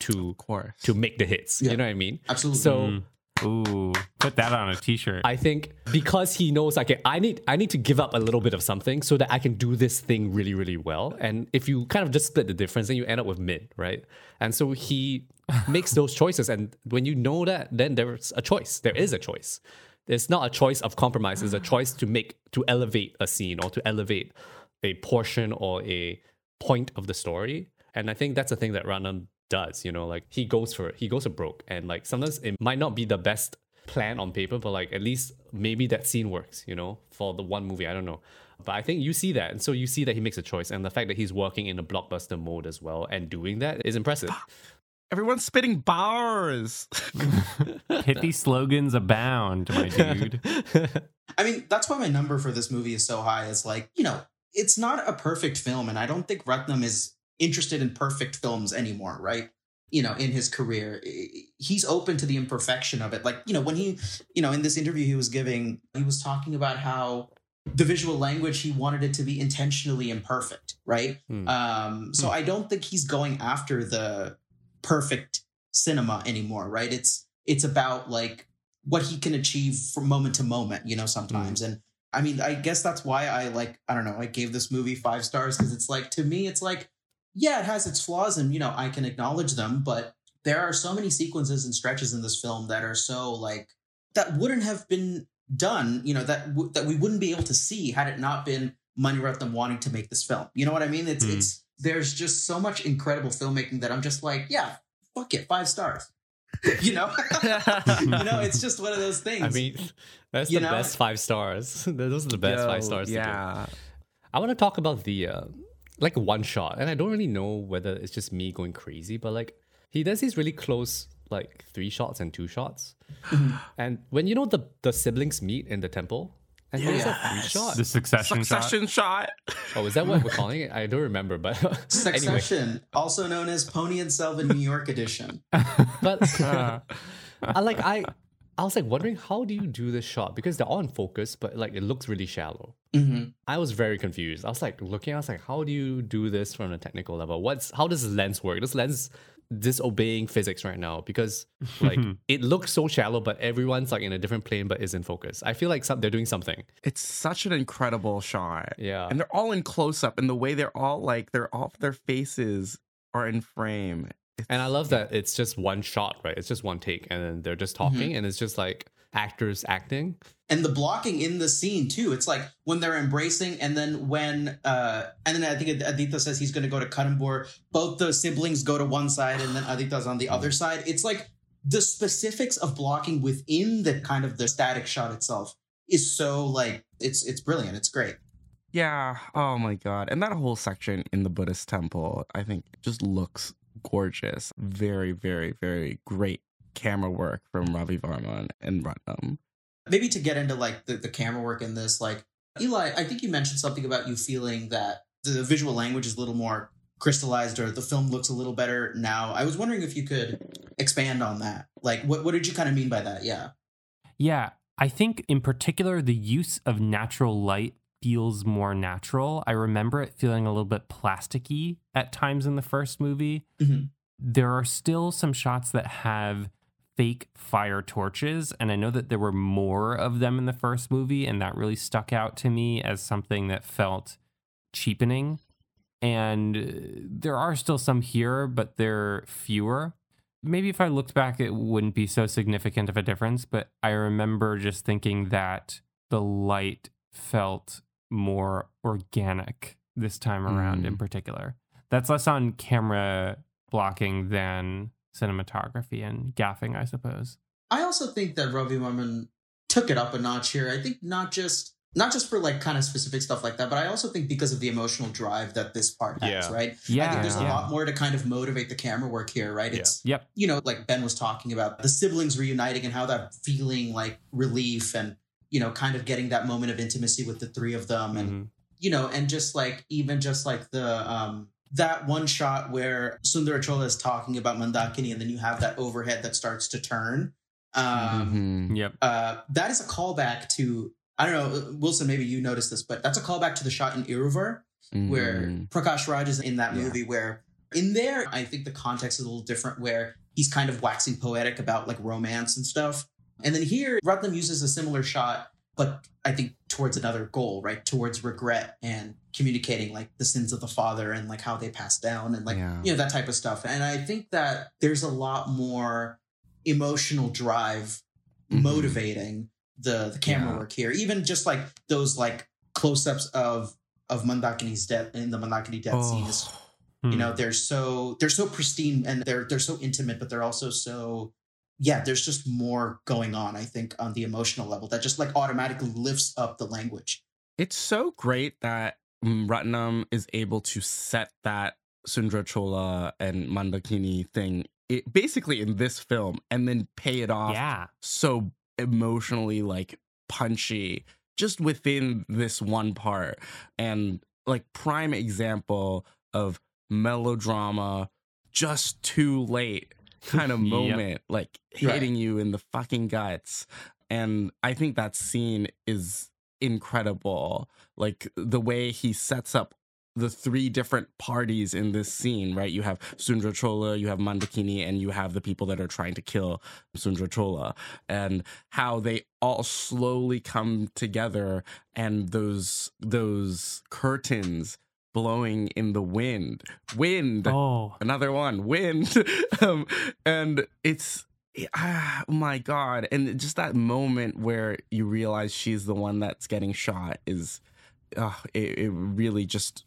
B: to
C: of course.
B: to make the hits.
A: Yeah.
B: You know what I mean?
A: absolutely.
B: So
D: Mm. Ooh, put that on a t-shirt.
B: I think because he knows, okay, I need I need to give up a little bit of something so that I can do this thing really, really well. And if you kind of just split the difference, then you end up with mid, right? And so he makes those choices. And when you know that, then there's a choice. There is a choice. It's not a choice of compromise. It's a choice to make to elevate a scene or to elevate a portion or a point of the story. And I think that's the thing that Ratnam does, you know, like he goes for it. He goes for broke. And like sometimes it might not be the best plan on paper, but like at least maybe that scene works, you know, for the one movie. I don't know. But I think you see that. And so you see that he makes a choice. And the fact that he's working in a blockbuster mode as well and doing that is impressive.
C: Everyone's spitting bars.
D: Pithy slogans abound, my dude.
A: I mean, that's why my number for this movie is so high. Is like, you know, it's not a perfect film, and I don't think Ratnam is interested in perfect films anymore, right? You know, in his career, he's open to the imperfection of it. Like, you know, when he, you know, in this interview he was giving, he was talking about how the visual language he wanted it to be intentionally imperfect, right?
B: Hmm.
A: Um, so I don't think he's going after the perfect cinema anymore, right? It's it's about like what he can achieve from moment to moment, you know, sometimes. And I mean, I guess that's why I like, I don't know, I gave this movie five stars because it's like, to me, it's like, yeah, it has its flaws and, you know, I can acknowledge them, but there are so many sequences and stretches in this film that are so like, that wouldn't have been done, you know, that, w- that we wouldn't be able to see had it not been Mani Ratnam wanting to make this film. You know what I mean? It's,
D: Hmm.
A: it's, there's just so much incredible filmmaking that I'm just like, yeah, fuck it, five stars. you know? you know, it's just one of those things.
B: I mean, that's
A: You
B: the
A: know?
B: best five stars. Those are the best five
C: Yo,
B: stars. to.
C: Yeah.
B: I want to talk about the uh, like one shot, and I don't really know whether it's just me going crazy, but like he does these really close like three shots and two shots, and when you know the the siblings meet in the temple, and there's a three
C: Yes.
B: shot.
D: The succession, shot.
C: Succession shot.
B: Oh, is that what we're calling it? I don't remember, but anyway.
A: Succession, also known as Ponniyin Selvan New York edition.
B: But
D: Uh,
B: I like I I was like wondering how do you do this shot because they're all in focus, but like it looks really shallow.
A: hmm
B: I was very confused. I was like looking, I was like, how do you do this from a technical level? What's how does this lens work? This lens disobeying physics right now because like it looks so shallow, but everyone's like in a different plane but is in focus. I feel like some, they're doing something.
C: It's such an incredible shot.
B: Yeah.
C: And they're all in close up and the way they're all like they're all their faces are in frame.
B: And I love that it's just one shot, right? It's just one take, and then they're just mm-hmm. talking, and it's just like actors acting.
A: and the blocking in the scene too. It's like when they're embracing, and then when, uh, and then I think Aditha says he's going to go to Kadambur. Both the siblings go to one side, and then Aditha's on the other side. It's like the specifics of blocking within the kind of the static shot itself is so like it's it's brilliant. It's great.
C: Yeah. Oh my god. And that whole section in the Buddhist temple, I think just looks gorgeous. Very, very, very great camera work from Ravi Varman and Ratnam.
A: Maybe to get into like the, the camera work in this, like Eli, I think you mentioned something about you feeling that the visual language is a little more crystallized or the film looks a little better now. I was wondering if you could expand on that. Like what what did you kind of mean by that? Yeah.
D: Yeah, I think in particular the use of natural light feels more natural. I remember it feeling a little bit plasticky at times in the first movie.
A: Mhm.
D: There are still some shots that have fake fire torches, and I know that there were more of them in the first movie, and that really stuck out to me as something that felt cheapening. And uh, there are still some here, but they're fewer maybe if I looked back, it wouldn't be so significant of a difference. But I remember just thinking that the light felt more organic this time around, in
C: Mm.
D: particular. That's less on camera blocking than cinematography and gaffing, I suppose.
A: I also think that Ravi Varman took it up a notch here. I think not just not just for like kind of specific stuff like that, but I also think because of the emotional drive that this part has,
B: Yeah.
A: right? I
D: Yeah,
A: think there's a
D: yeah.
A: lot more to kind of motivate the camera work here, right?
B: Yeah.
A: It's
D: Yep.
A: you know, like Ben was talking about the siblings reuniting and how that feeling like relief and you know, kind of getting that moment of intimacy with the three of them and
B: Mhm.
A: you know, and just like even just like the um that one shot where Sundara Chola is talking about Mandakini and then you have that overhead that starts to turn. Um
C: Mhm.
D: Yep.
A: uh, that is a callback to I don't know Wilson. Maybe you noticed this, but that's a callback to the shot in Iruvar where
C: Mhm.
A: Prakash Raj is in that
C: Yeah.
A: movie. Where in there, I think the context is a little different. Where he's kind of waxing poetic about like romance and stuff, and then here Ratnam uses a similar shot, but I think towards another goal, right? Towards regret and communicating like the sins of the father and like how they pass down and like
C: Yeah.
A: you know that type of stuff. And I think that there's a lot more emotional drive
C: Mhm.
A: motivating the the camera
C: Yeah.
A: work here. Even just like those like close ups of of Mandakini's death in the Mandakini death scene is
C: Oh.
A: you know they're so they're so pristine and they're they're so intimate, but they're also so yeah. There's just more going on. I think on the emotional level that just like automatically lifts up the language.
C: It's so great that Ratnam is able to set that Sundra Chola and Mandakini thing it, basically in this film and then pay it off
D: Yeah.
C: so emotionally like punchy just within this one part and like prime example of melodrama just too late kind of
D: Yep.
C: moment like
A: Right.
C: hitting you in the fucking guts and i think that scene is incredible like the way he sets up the three different parties in this scene, right? You have Sundra Chola, you have Mandakini, and you have the people that are trying to kill Sundra Chola, and how they all slowly come together, and those those curtains blowing in the wind, wind,
D: Oh.
C: another one, wind, um, and it's. Ah, my god and just that moment where you realize she's the one that's getting shot is uh, it, it really just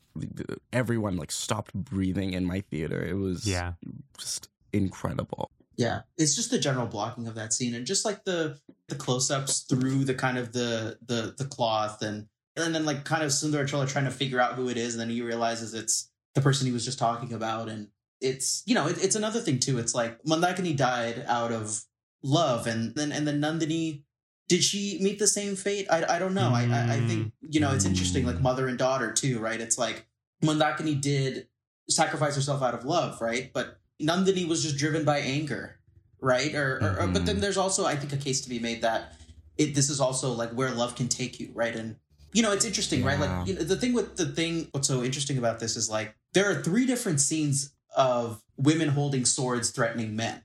C: everyone like stopped breathing in my theater. It was
D: Yeah.
C: just incredible.
A: Yeah, it's just the general blocking of that scene and just like the the close ups through the kind of the the the cloth and and then like kind of Sundar Chola trying to figure out who it is and then he realizes it's the person he was just talking about and it's you know it, it's another thing too. It's like Mandakini died out of love and then and then Nandini did she meet the same fate? I, I don't know. I, I I think you know it's interesting like mother and daughter too, right? It's like Mandakini did sacrifice herself out of love, right? But Nandini was just driven by anger, right? Or, or, or but then
C: Mhm.
A: there's also I think a case to be made that it this is also like where love can take you, right? And you know it's interesting, right? Like you know, the thing with the thing what's so interesting about this is like there are three different scenes of women holding swords threatening men,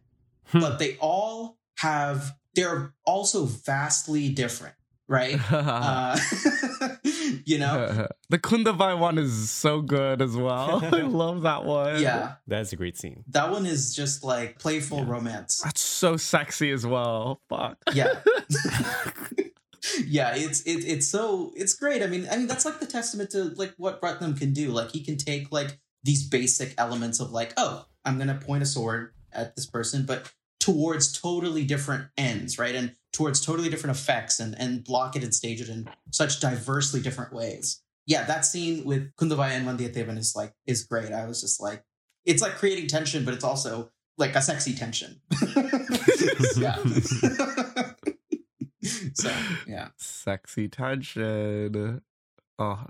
D: Hmm.
A: but they all have they're also vastly different, right? uh, you know?
C: the Kundavai one is so good as well. I love that one.
A: Yeah.
B: That's a great scene.
A: That one is just like playful romance.
C: That's so sexy as well. Fuck.
A: Yeah. yeah, it's it, it's so it's great. I mean, I mean that's like the testament to like what Ratnam can do. Like he can take like these basic elements of like, oh, I'm gonna point a sword at this person, but towards totally different ends, right? And towards totally different effects and and block it and stage it in such diversely different ways. Yeah, that scene with Kundavai and Vanthiyathevan is like is great. I was just like, it's like creating tension, but it's also like a sexy tension. yeah. so yeah.
C: Sexy tension. Oh,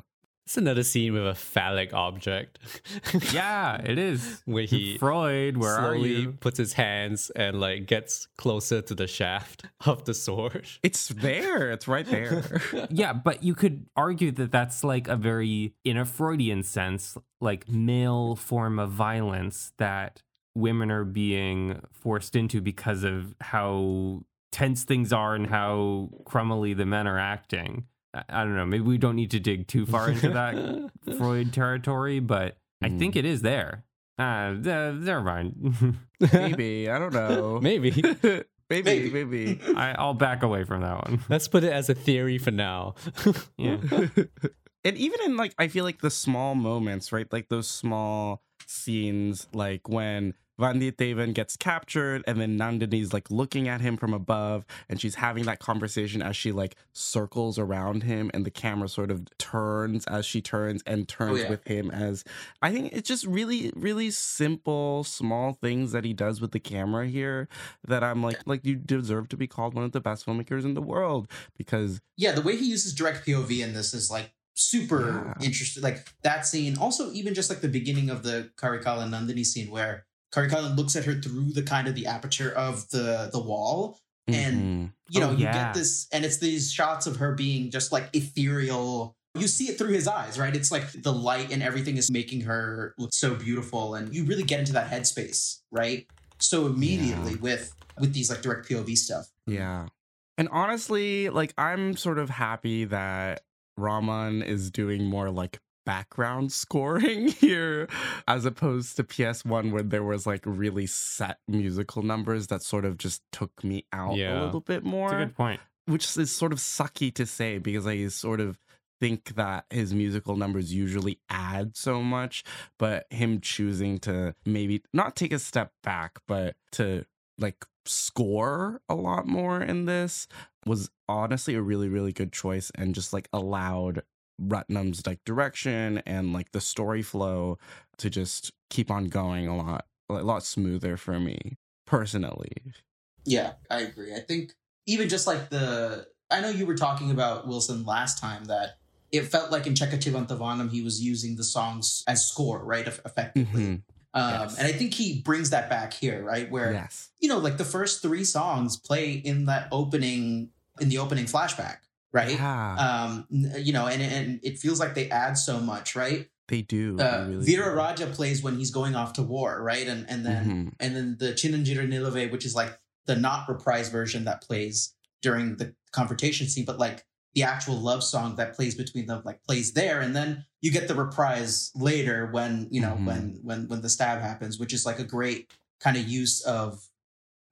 B: It's another scene with a phallic object.
D: Yeah, it is.
B: Where he
D: Freud, where are you?
B: puts his hands and like gets closer to the shaft of the sword.
C: it's there. It's right there.
D: Yeah, but you could argue that that's like a very, in a Freudian sense, like male form of violence that women are being forced into because of how tense things are and how crummily the men are acting. I, don't know. Maybe we don't need to dig too far into that Freud territory, but I think it is there. Uh, uh, never mind.
C: maybe. I don't know.
B: Maybe.
C: maybe.
A: Maybe.
C: Maybe.
D: I, I'll back away from that one.
B: Let's put it as a theory for now.
D: Yeah.
C: and even in like I feel like the small moments, right? Like those small scenes, like when Vanthiyathevan gets captured and then Nandini's like looking at him from above and she's having that conversation as she like circles around him and the camera sort of turns as she turns and turns oh,
A: yeah.
C: with him as I think it's just really, really simple, small things that he does with the camera here that I'm like, like you deserve to be called one of the best filmmakers in the world because
A: yeah, the way he uses direct POV in this is like super
C: Yeah.
A: interesting. Like that scene, also even just like the beginning of the Karikal and Nandini scene where Karikal looks at her through the kind of the aperture of the the wall, and
C: Mhm.
A: you know
D: Oh,
A: you
D: yeah.
A: get this, and it's these shots of her being just like ethereal. You see it through his eyes, right? It's like the light and everything is making her look so beautiful, and you really get into that headspace, right? So immediately with with these like direct POV stuff.
C: Yeah. And honestly, like I'm sort of happy that Rahman is doing more like background scoring here as opposed to PS1 where there was like really set musical numbers that sort of just took me out
B: Yeah.
C: a little bit
D: That's a
C: more,
D: good point.
C: which is sort of sucky to say because I sort of think that his musical numbers usually add so much, but him choosing to maybe not take a step back, but to like score a lot more in this was honestly a really, really good choice and just like allowed Ratnam's like direction and like the story flow to just keep on going a lot, a lot smoother for me personally.
A: Yeah, I agree. I think even just like the I know you were talking about Wilson last time that it felt like in Chekka Chivantha Vaanam he was using the songs as score, right? eff- Effectively.
C: Mhm.
A: Um,
C: Yes.
A: And I think he brings that back here, right? Where
C: Yes.
A: you know, like the first three songs play in that opening in the opening flashback, right?
C: Yeah,
A: Um, you know, and and it feels like they add so much, right?
C: they do. they
A: Uh,
C: really
A: Veera
C: do.
A: Raja plays when he's going off to war, right? And and then
C: Mhm.
A: and then the Chinnanjiru Nilave, which is like the not reprise version that plays during the confrontation scene, but like the actual love song that plays between them, like plays there, and then you get the reprise later when you know
C: Mhm.
A: when when when the stab happens, which is like a great kind of use of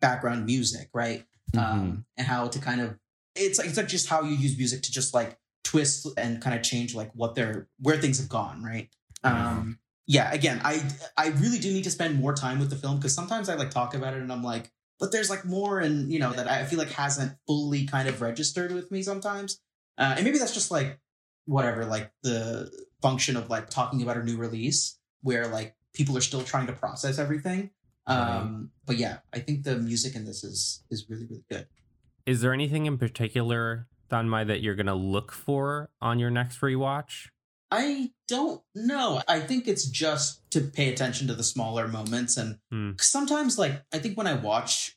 A: background music, right?
C: Mhm.
A: Um, and how to kind of it's like it's like just how you use music to just like twist and kind of change like what they're where things have gone, right? Um, yeah, again, I I really do need to spend more time with the film because sometimes I like talk about it and I'm like, but there's like more and you know that I feel like hasn't fully kind of registered with me sometimes, uh, and maybe that's just like whatever, like the function of like talking about a new release where like people are still trying to process everything. Um, but yeah, I think the music in this is is really really good.
D: Is there anything in particular, Thanmye, that you're going to look for on your next rewatch?
A: I don't know. I think it's just to pay attention to the smaller moments. And. 'cause sometimes, like, I think when I watch,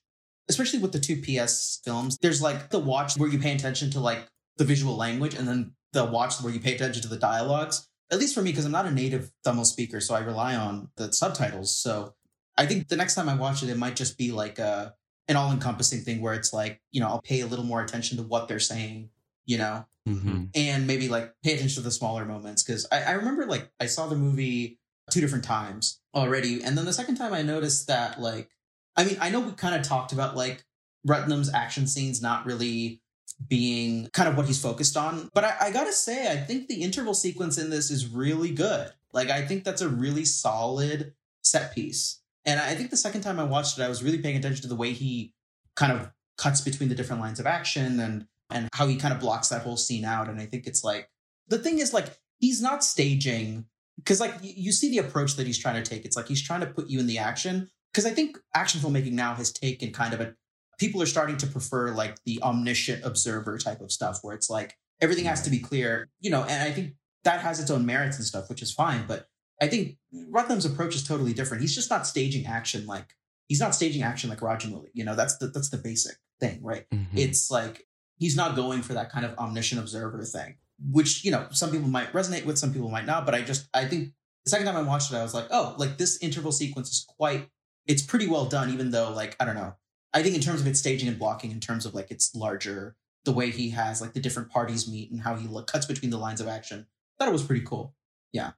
A: especially with the two PS films, there's like the watch where you pay attention to like the visual language and then the watch where you pay attention to the dialogues. At least for me, because I'm not a native Tamil speaker, so I rely on the subtitles. So I think the next time I watch it, it might just be like a, an all encompassing thing where it's like, you know, I'll pay a little more attention to what they're saying, you know?
C: Mm-hmm.
A: and maybe like pay attention to the smaller moments because I, I remember like I saw the movie two different times already, and then the second time I noticed that like I mean I know we kind of talked about like Ratnam's action scenes not really being kind of what he's focused on, but I, I gotta say I think the interval sequence in this is really good. Like I think that's a really solid set piece, and I think the second time I watched it, I was really paying attention to the way he kind of cuts between the different lines of action and and how he kind of blocks that whole scene out. And I think it's like the thing is like he's not staging because like you see the approach that he's trying to take. It's like he's trying to put you in the action because I think action filmmaking now has taken kind of a people are starting to prefer like the omniscient observer type of stuff where it's like everything has to be clear, you know. And I think that has its own merits and stuff, which is fine. But I think Ratnam's approach is totally different. He's just not staging action like he's not staging action like Roger Rajamouli. You know, that's the that's the basic thing, right?
C: Mm-hmm.
A: it's like he's not going for that kind of omniscient observer thing which you know some people might resonate with some people might not but i just i think the second time i watched it i was like oh like this interval sequence is quite it's pretty well done even though like i don't know i think in terms of its staging and blocking in terms of like it's larger the way he has like the different parties meet and how he look, cuts between the lines of action I thought it was pretty cool
D: Yeah,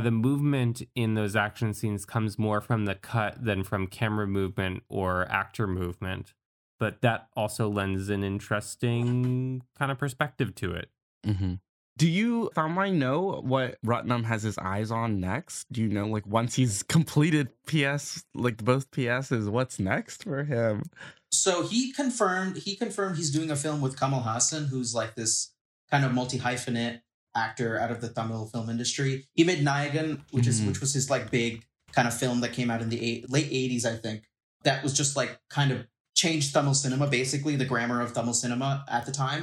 D: the movement in those action scenes comes more from the cut than from camera movement or actor movement. But that also lends an interesting kind of perspective to it.
C: Mm-hmm. Do you, Thanmye, know what Ratnam has his eyes on next? Do you know, like, once he's completed PS, like both PSs, what's next for him?
A: so he confirmed he confirmed he's doing a film with Kamal Haasan, who's like this kind of multi hyphenate actor out of the Tamil film industry. He made Nayagan, which is
C: Mhm.
A: which was his like big kind of film that came out in the eight, late eighties, I think. That was just like kind of changed Tamil cinema, basically the grammar of Tamil cinema at the time.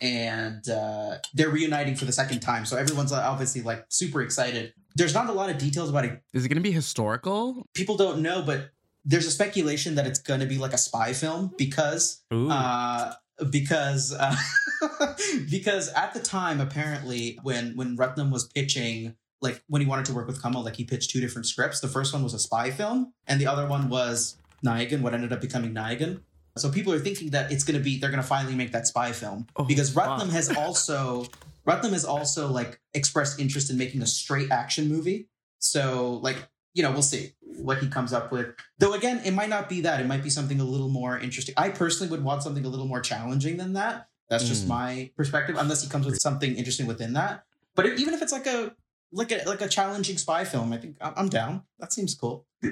A: And uh, they're reuniting for the second time, so everyone's uh, obviously like super excited. There's not a lot of details about it.
C: Is it going to be historical?
A: People don't know, but there's a speculation that it's going to be like a spy film because uh, because uh, because at the time apparently when when Ratnam was pitching like when he wanted to work with Kamal like he pitched two different scripts. The first one was a spy film and the other one was Nayagan what ended up becoming Nayagan so people are thinking that it's going to be they're going to finally make that spy film.
C: Oh,
A: because Ratnam
C: fuck.
A: has also Ratnam has also like expressed interest in making a straight action movie. So like you know we'll see what he comes up with Though again, it might not be that. It might be something a little more interesting. I personally would want something a little more challenging than that. That's just
C: Mm.
A: my perspective. Unless he comes with something interesting within that. But it, even if it's like a like a like a challenging spy film, I think I'm I'm down. That seems cool.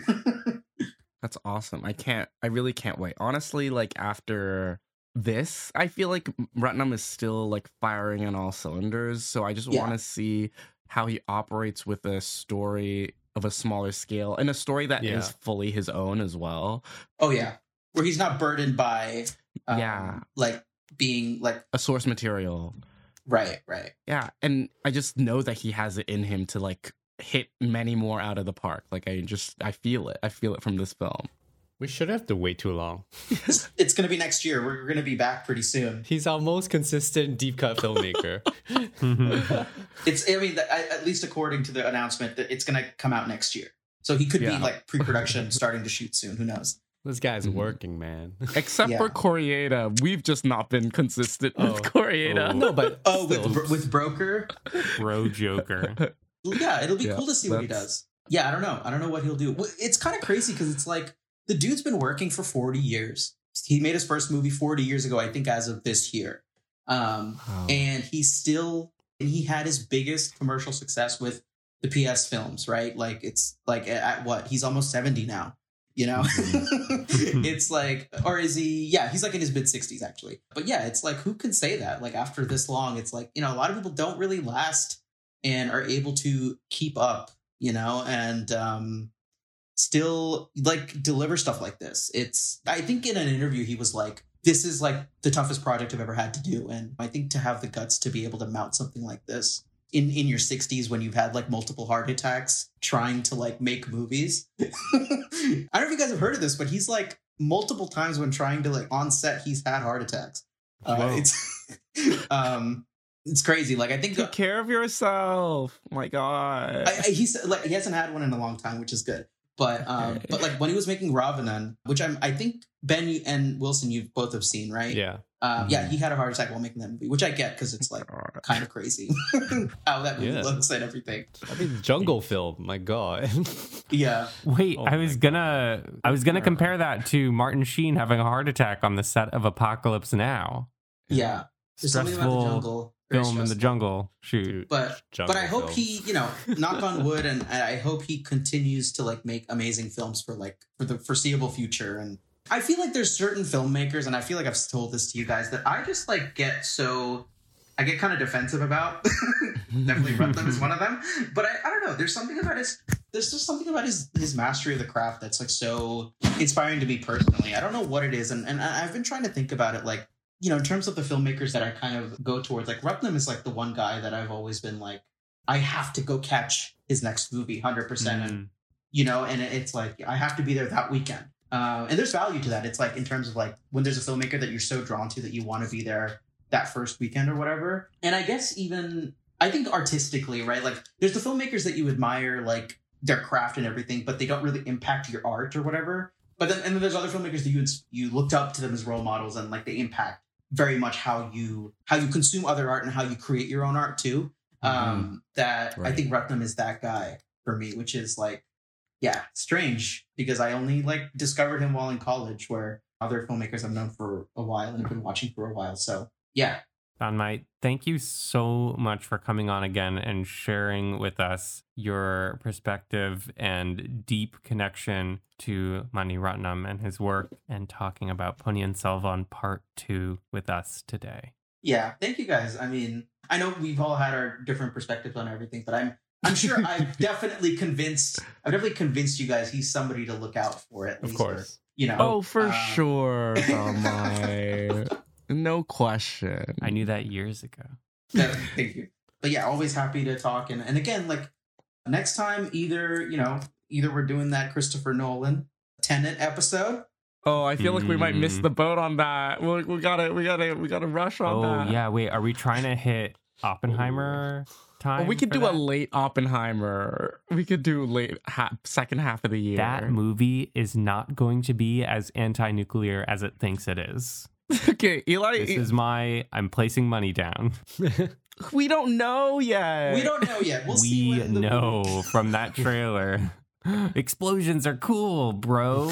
C: That's awesome. I can't, I really can't wait. Honestly, like, after this, I feel like Ratnam is still like firing on all cylinders. So I just
A: Yeah.
C: want to see how he operates with a story of a smaller scale and a story that is
B: Yeah.
C: fully his own as well.
A: oh yeah, where he's not burdened by um,
C: Yeah.
A: like being like
C: A source material.
A: right right.
C: Yeah, and I just know that he has it in him to like hit many more out of the park. Like I just I feel it. I feel it from this film.
B: We should have to wait too long.
A: It's, it's gonna be next year. We're gonna be back pretty soon.
B: He's our most consistent deep cut filmmaker.
A: It's I mean that- at least according to the announcement that it's gonna come out next year. So he could
C: Yeah.
A: be like pre-production, starting to shoot soon. Who knows?
B: this guy's
C: Mhm.
B: working, man.
C: Except
A: Yeah.
C: for Kore-eda, we've just not been consistent
B: Oh.
C: with Kore-eda.
B: Oh. No, but
A: Oh,
B: still.
A: with Bro- with Broker,
D: Bro Joker.
A: yeah, it'll be
C: Yeah,
A: cool to see what he does. Yeah, I don't know. I don't know what he'll do. It's kind of crazy because it's like the dude's been working for forty years. He made his first movie forty years ago, I think, as of this year, um,
C: Wow.
A: and he's still and he had his biggest commercial success with the PS films, right? Like it's like at what he's almost seventy now. You know, it's like, or is he? Yeah, he's like in his mid sixties actually. But yeah, it's like who can say that? Like after this long, it's like you know a lot of people don't really last and are able to keep up. You know, and um, still like deliver stuff like this. It's I think in an interview he was like, "This is like the toughest project I've ever had to do," and I think to have the guts to be able to mount something like this in in your 60s when you've had like multiple heart attacks trying to like make movies. I don't know if you guys have heard of this, but he's like multiple times when trying to like on set he's had heart attacks. Uh, it's um it's crazy. Like I think
C: Take care of yourself. My God.
A: I, I, he's like he hasn't had one in a long time, which is good. But um, but like when he was making Raavanan, which I'm I think Ben and Wilson you both have seen, right?
B: yeah.
A: uh, yeah, he had a heart attack while making that movie, which I get because it's like kind of crazy how that movie
B: Yeah.
A: looks and everything.
B: I mean, jungle film. My God.
A: Yeah,
D: Wait,
B: Oh
D: I was gonna I was gonna compare that to Martin Sheen having a heart attack on the set of Apocalypse Now.
A: yeah. There's something about the
D: Stressful
A: jungle. Very
D: Film in the jungle shoot.
A: But
B: jungle
A: but I hope
B: film.
A: he, you know, knock on wood, and I hope he continues to like make amazing films for like for the foreseeable future. And I feel like there's certain filmmakers, and I feel like I've told this to you guys that I just like get so I get kind of defensive about. Definitely Ratnam is one of them, but I, I don't know. There's something about his there's just something about his his mastery of the craft that's like so inspiring to me personally. I don't know what it is, and and I've been trying to think about it like you know in terms of the filmmakers that I kind of go towards. Like Ratnam is like the one guy that I've always been like I have to go catch his next movie, hundred percent, and
D: Mm.
A: you know, and it's like I have to be there that weekend. Uh, and there's value to that. It's like in terms of like when there's a filmmaker that you're so drawn to that you want to be there that first weekend or whatever. And I guess even I think artistically, right? Like there's the filmmakers that you admire, like their craft and everything, but they don't really impact your art or whatever. But then and then there's other filmmakers that you you looked up to them as role models and like they impact very much how you how you consume other art and how you create your own art too. Um, that I think Ratnam is that guy for me, which is like yeah, strange because I only like discovered him while in college, where other filmmakers I've known for a while and have been watching for a while. So yeah,
D: Thanmye, thank you so much for coming on again and sharing with us your perspective and deep connection to Mani Ratnam and his work and talking about Ponniyin Selvan Part 2 with us today.
A: yeah. Thank you guys. I mean, I know we've all had our different perspectives on everything, but I'm I'm sure I've definitely convinced I've definitely convinced you guys he's somebody to look out for at
B: Of
A: least. or,
B: course.
A: you know.
C: Oh, for
A: uh,
C: sure, Thanmye. no question.
D: I knew that years ago.
A: Yeah, thank you. But yeah, always happy to talk. And and again, like next time, either you know, either we're doing that Christopher Nolan Tenet episode.
C: Oh, I feel like we might miss
D: Mm.
C: the boat on that. We, we gotta, we gotta, we gotta rush on
D: Oh,
C: that.
D: yeah. Wait, are we trying to hit Oppenheimer time?
C: Well, we could
D: for
C: do a late Oppenheimer. We could do late ha- second half of the year.
D: That movie is not going to be as anti nuclear as it thinks it is.
C: okay, Eli.
D: This is my, I'm placing money down.
C: we don't know yet.
A: We don't know yet. We'll see.
D: we know
A: movie-
D: from that trailer. Explosions are cool, bro.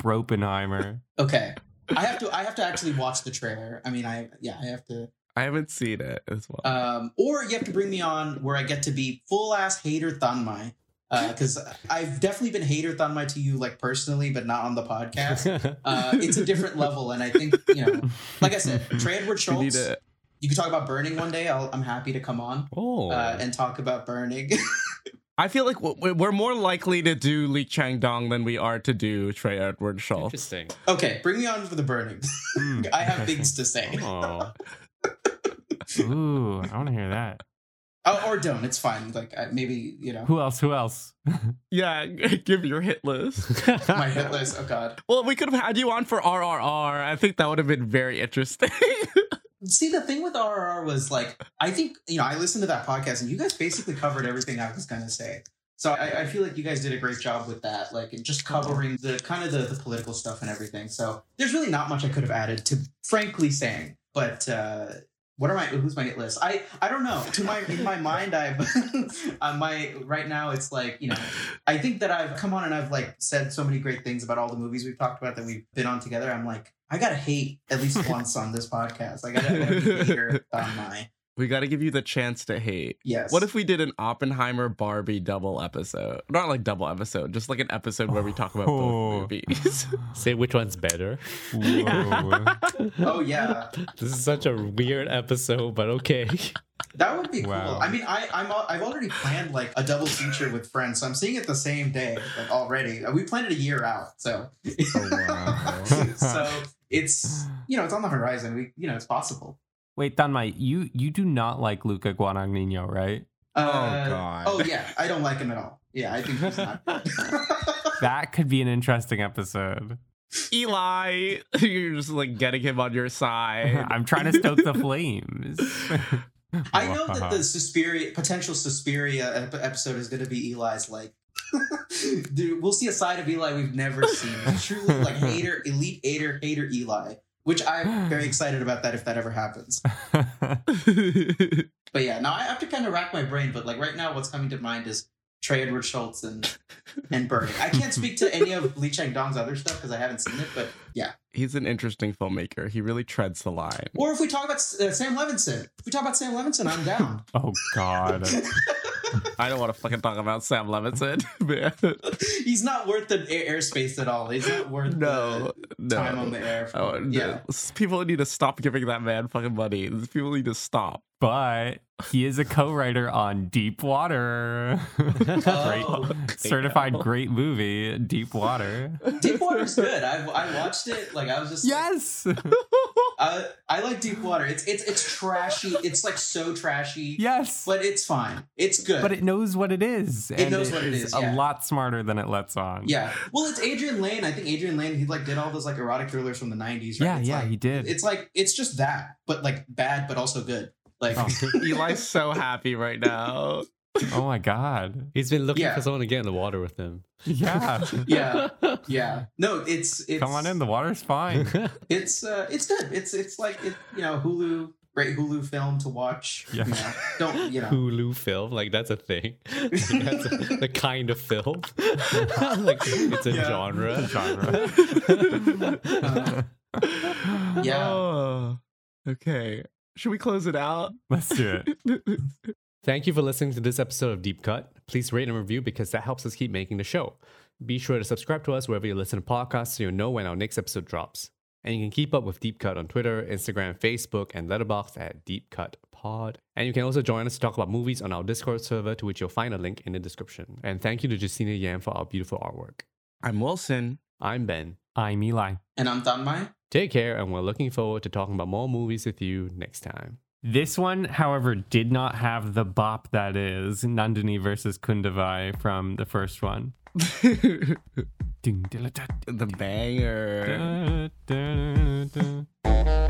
D: Bropenheimer.
A: Okay, I have to. I have to actually watch the trailer. I mean, I yeah, I have to.
C: I haven't seen it as well.
A: Um, or you have to bring me on where I get to be full ass hater Thanmye. Because I've definitely been hater Thanmye to you, like personally, but not on the podcast. Uh, it's a different level, and I think you know, like I said, Trey Edward
C: we
A: Shults.
C: to.
A: You can talk about burning one day. I'll, I'm happy to come on
B: oh.
A: uh, and talk about burning.
C: I feel like we're more likely to do Lee Chang Dong than we are to do Trey Edward Shults.
B: Interesting.
A: okay, bring me on for the burning.
D: Hmm,
A: I have things to say.
B: Oh.
D: Ooh, I want to hear that.
A: Oh, or don't. It's fine. Like I, maybe you know
D: Who else? Who else?
C: Yeah, give your hit list.
A: my hit list. Oh God.
C: well, we could have had you on for RRR. I think that would have been very interesting.
A: See, the thing with RRR was like, I think, you know, I listened to that podcast and you guys basically covered everything I was going to say. So I, I feel like you guys did a great job with that, like in just covering the kind of the, the political stuff and everything. So there's really not much I could have added to frankly saying, but, uh, what are my who's my hit list? I I don't know. To my in my mind, I've on my right now it's like you know I think that I've come on and I've like said so many great things about all the movies we've talked about that we've been on together. I'm like I gotta hate at least once on this podcast. I gotta be a hater on my
C: we got to give you the chance to hate.
A: yes.
C: What if we did an Oppenheimer Barbie double episode? Not like double episode, just like an episode where we talk about
D: Oh.
C: both movies.
B: Say which one's better.
D: Whoa.
A: Oh yeah,
B: This is such a weird episode, but okay.
A: that would be
D: Wow.
A: cool. I mean, I I'm I've already planned like a double feature with friends, so I'm seeing it the same day like already. Uh, We planned it a year out, so
C: Oh, wow.
A: so it's you know it's on the horizon. We you know it's possible.
D: Wait, Thanmye, you you do not like Luca Guadagnino, right?
A: Uh,
C: God.
A: Oh yeah, I don't like him at all. Yeah, I think he's not.
D: That could be an interesting episode.
C: Eli, you're just like getting him on your side.
D: I'm trying to stoke the flames.
A: I know that the Suspiria potential Suspiria ep- episode is going to be Eli's like. Dude, we'll see a side of Eli we've never seen. Truly, like hater, elite hater, hater Eli. Which I'm very excited about that if that ever happens. But yeah, now I have to kind of rack my brain. But like right now, what's coming to mind is Trey Edward Shults and and Burning. I can't speak to any of Lee Chang Dong's other stuff because I haven't seen it. But yeah,
C: He's an interesting filmmaker. He really treads the line.
A: or if we talk about uh, Sam Levinson, if we talk about Sam Levinson, I'm down.
D: oh God.
C: I don't want to fucking talk about Sam Levinson, man.
A: He's not worth the air- airspace at all. He's not worth
C: No,
A: the
C: no.
A: time on the air. for-
C: Oh, no.
A: yeah.
C: People need to stop giving that man fucking money. People need to stop.
D: But he is a co-writer on Deep Water.
A: Oh.
D: great, certified great movie, Deep Water.
A: Deepwater's good. I I watched it. Like I was just like,
D: Yes.
A: I I like Deepwater. It's it's it's trashy. It's like so trashy.
D: yes.
A: But it's fine. It's good.
D: But it knows what it is. It
A: knows what it is,
D: A
A: yeah.
D: lot smarter than it lets on.
A: yeah. Well, it's Adrian Lyne. I think Adrian Lyne. He like did all those like erotic thrillers from the '90s. Right?
D: Yeah,
A: It's
D: yeah,
A: like-
D: he did.
A: It's like it's just that, but like bad, but also good. Like
D: Oh.
C: Eli's so happy right now.
D: Oh my god.
B: He's been looking
A: Yeah.
B: for someone to get in the water with him.
D: Yeah.
A: yeah, yeah. No, it's it's
D: Come on in. The water's fine.
A: It's uh, it's good. It's it's like it, you know Hulu, great Hulu film to watch.
D: Yeah.
A: You know, don't you know?
B: Hulu film, like that's a thing. Like, that's a, the kind of film. like it's a
A: Yeah.
B: genre.
A: Uh, Yeah.
C: Oh, okay. Should we close it out?
D: Let's do it.
B: Thank you for listening to this episode of Deep Cut. Please rate and review because that helps us keep making the show. Be sure to subscribe to us wherever you listen to podcasts so you'll know when our next episode drops. And you can keep up with Deep Cut on Twitter, Instagram, Facebook, and Letterboxd at Deep Cut Pod. And you can also join us to talk about movies on our Discord server, to which you'll find a link in the description. And thank you to Justina Yan for our beautiful artwork.
C: I'm Wilson.
B: I'm Ben.
D: I'm Eli.
A: and I'm Thanmye.
B: Take care, and we're looking forward to talking about more movies with you next time.
D: This one, however, did not have the bop that is Nandini versus Kundavai from the first one. Ding, dilla, da,
C: the banger.
D: da, da, da, da.